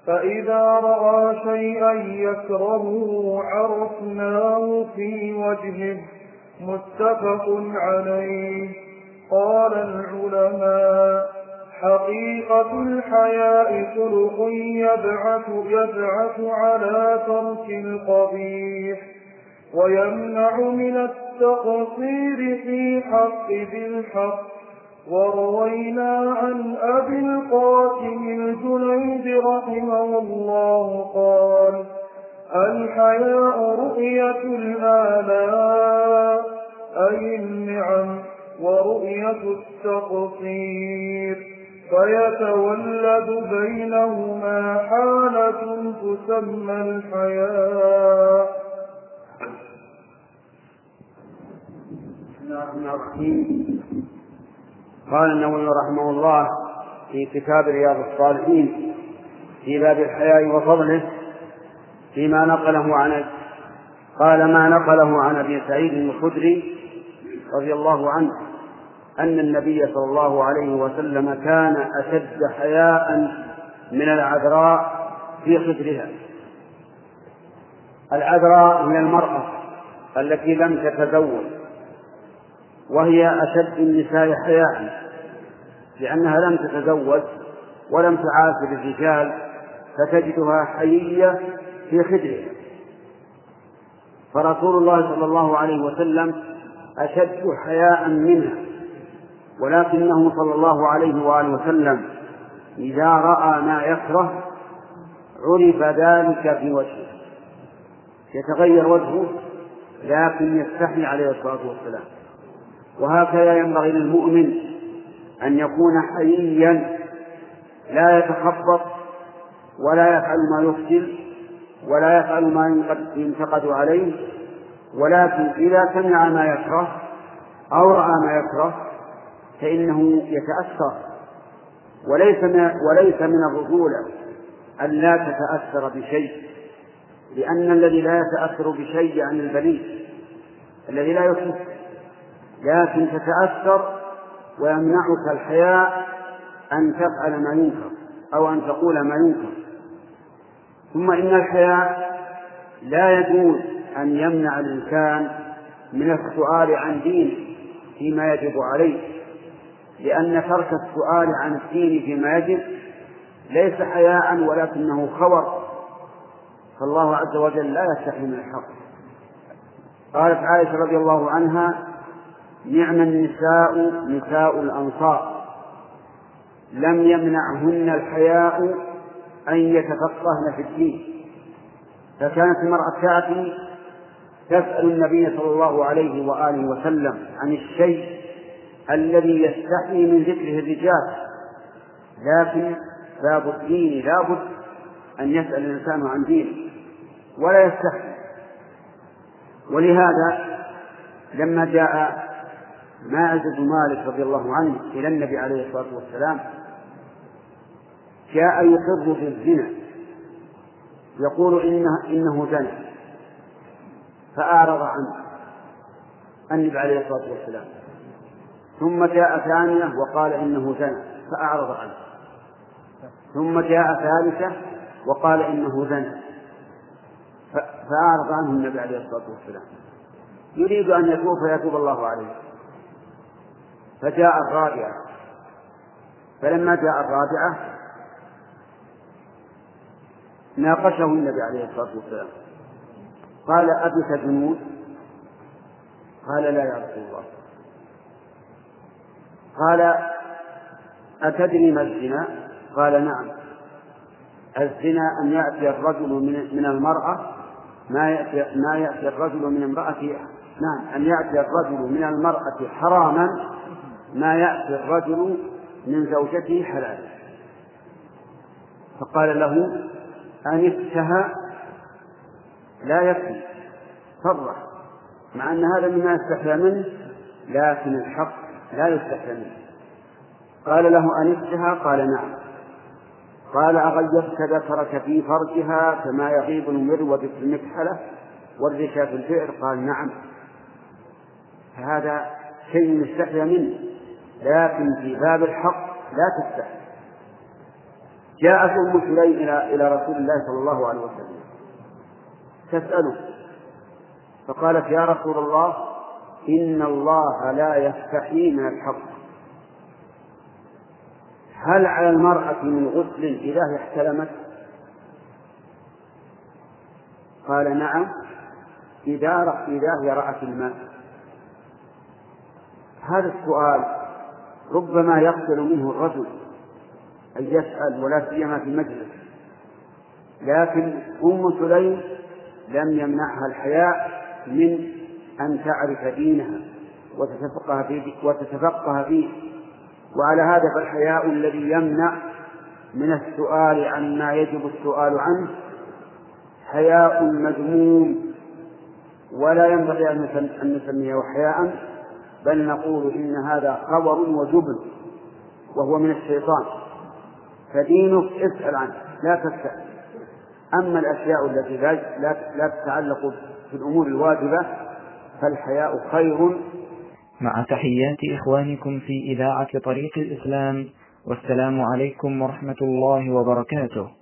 فإذا رأى شيئا يكرهه عرفناه في وجهه. متفق عليه. قال العلماء حقيقة الحياء خلق يبعث يبعث على ترك القبيح ويمنع من التقصير في حق ذي الحق وروينا عن أبي القاسم الجنيد رحمه الله قال الحياء رؤية الآلاء أي النعم ورؤية التقصير. فيتولد بينهما حالة تسمى الحياة. الرحمن الرحيم قال النووي رحمه الله في كتاب رياض الصالحين في باب الحياء وفضله فيما نقله عن قال ما نقله عن أبي سعيد الخدري رضي الله عنه. أن النبي صلى الله عليه وسلم كان أشد حياء من العذراء في خدرها العذراء هي المرأة التي لم تتزوج وهي أشد النساء حياء لأنها لم تتزوج ولم تعاشر الرجال فتجدها حيية في خدرها. فرسول الله صلى الله عليه وسلم أشد حياء منها. ولكنه صلى الله عليه وآله وسلم إذا رأى ما يكره عرف ذلك في وجهه يتغير وجهه لكن يستحي عليه الصلاة والسلام. وهكذا ينبغي للمؤمن أن يكون حييا لا يتخبط ولا يفعل ما يفسد ولا يفعل ما ينتقد عليه ولكن إذا سمع ما يكره أو رأى ما يكره فإنه يتأثر. وليس من وليس من الرجولة أن لا تتأثر بشيء لأن الذي لا يتأثر بشيء عن البليد الذي لا يحس لكن تتأثر ويمنعك الحياء أن تفعل ما ينكر أو أن تقول ما ينكر. ثم إن الحياء لا يجوز أن يمنع الإنسان من السؤال عن دينه فيما يجب عليه. لأن ترك السؤال عن الدين فيما يجب ليس حياء ولكنه خور فالله عز وجل لا يستحي من الحق. قالت عائشة رضي الله عنها نعم النساء نساء الأنصار. لم يمنعهن الحياء أن يتفقهن في الدين. فكانت المرأة تأتي تسأل النبي صلى الله عليه وآله وسلم عن الشيء الذي يستحي من ذكره الرجال. لكن باب الدين لابد أن يسأل الإنسان عن دينه ولا يستحي. ولهذا لما جاء ماعز بن مالك رضي الله عنه إلى النبي عليه الصلاة والسلام جاء يقر في الزنا. يقول إنه, إنه زنى فأعرض عنه النبي عليه الصلاة والسلام. ثم جاء ثانية وقال إنه زنى فأعرض عنه. ثم جاء ثالثة وقال إنه زنى فأعرض عنه النبي عليه الصلاة والسلام. يريد أن يتوب فيتوب الله عليه. فجاء الرابعة. فلما جاء الرابعة ناقشه النبي عليه الصلاة والسلام. قال أبك جنود؟ قال لا يا رسول الله. قال أتدري ما الزنا؟ قال نعم. الزنا أن يأتي الرجل من من المرأة ما يأتي ما يأتي الرجل من امرأته نعم أن يأتي الرجل من المرأة حراما ما يأتي الرجل من زوجته حلالا فقال له أنفتها لا يكفي صرح مع أن هذا مما يستحيا منه لكن الحق لا يستحيا منه. قال له أنفتها قال نعم. قال أغيبت ذكرك في فرجها كما يغيب المروة في المكحلة؟ والرشا في البئر قال نعم. فهذا شيء يستحيا منه لكن في باب الحق لا تستحي. جاءت أم سليم إلى إلى رسول الله صلى الله عليه وسلم. تسأله فقالت يا رسول الله إن الله لا يستحي من الحق. هل على المرأة من غسل إذا احتلمت؟ قال نعم إذا إذا هي رأت الماء. هذا السؤال ربما يقتل منه الرجل أن يسأل ولا سيما في مجلس. لكن أم سليم لم يمنعها الحياء من أن تعرف دينها وتتفقه فيه وتتفقه فيه. وعلى هذا فالحياء الذي يمنع من السؤال عما يجب السؤال عنه حياء مذموم. ولا ينبغي أن نسميه حياء بل نقول إن هذا خبر وجبن وهو من الشيطان. فدينك اسأل عنه لا تسأل. أما الأشياء التي لا, لا تتعلق في الأمور الواجبة فالحياء خير. مع تحيات إخوانكم في إذاعة طريق الإسلام والسلام عليكم ورحمة الله وبركاته.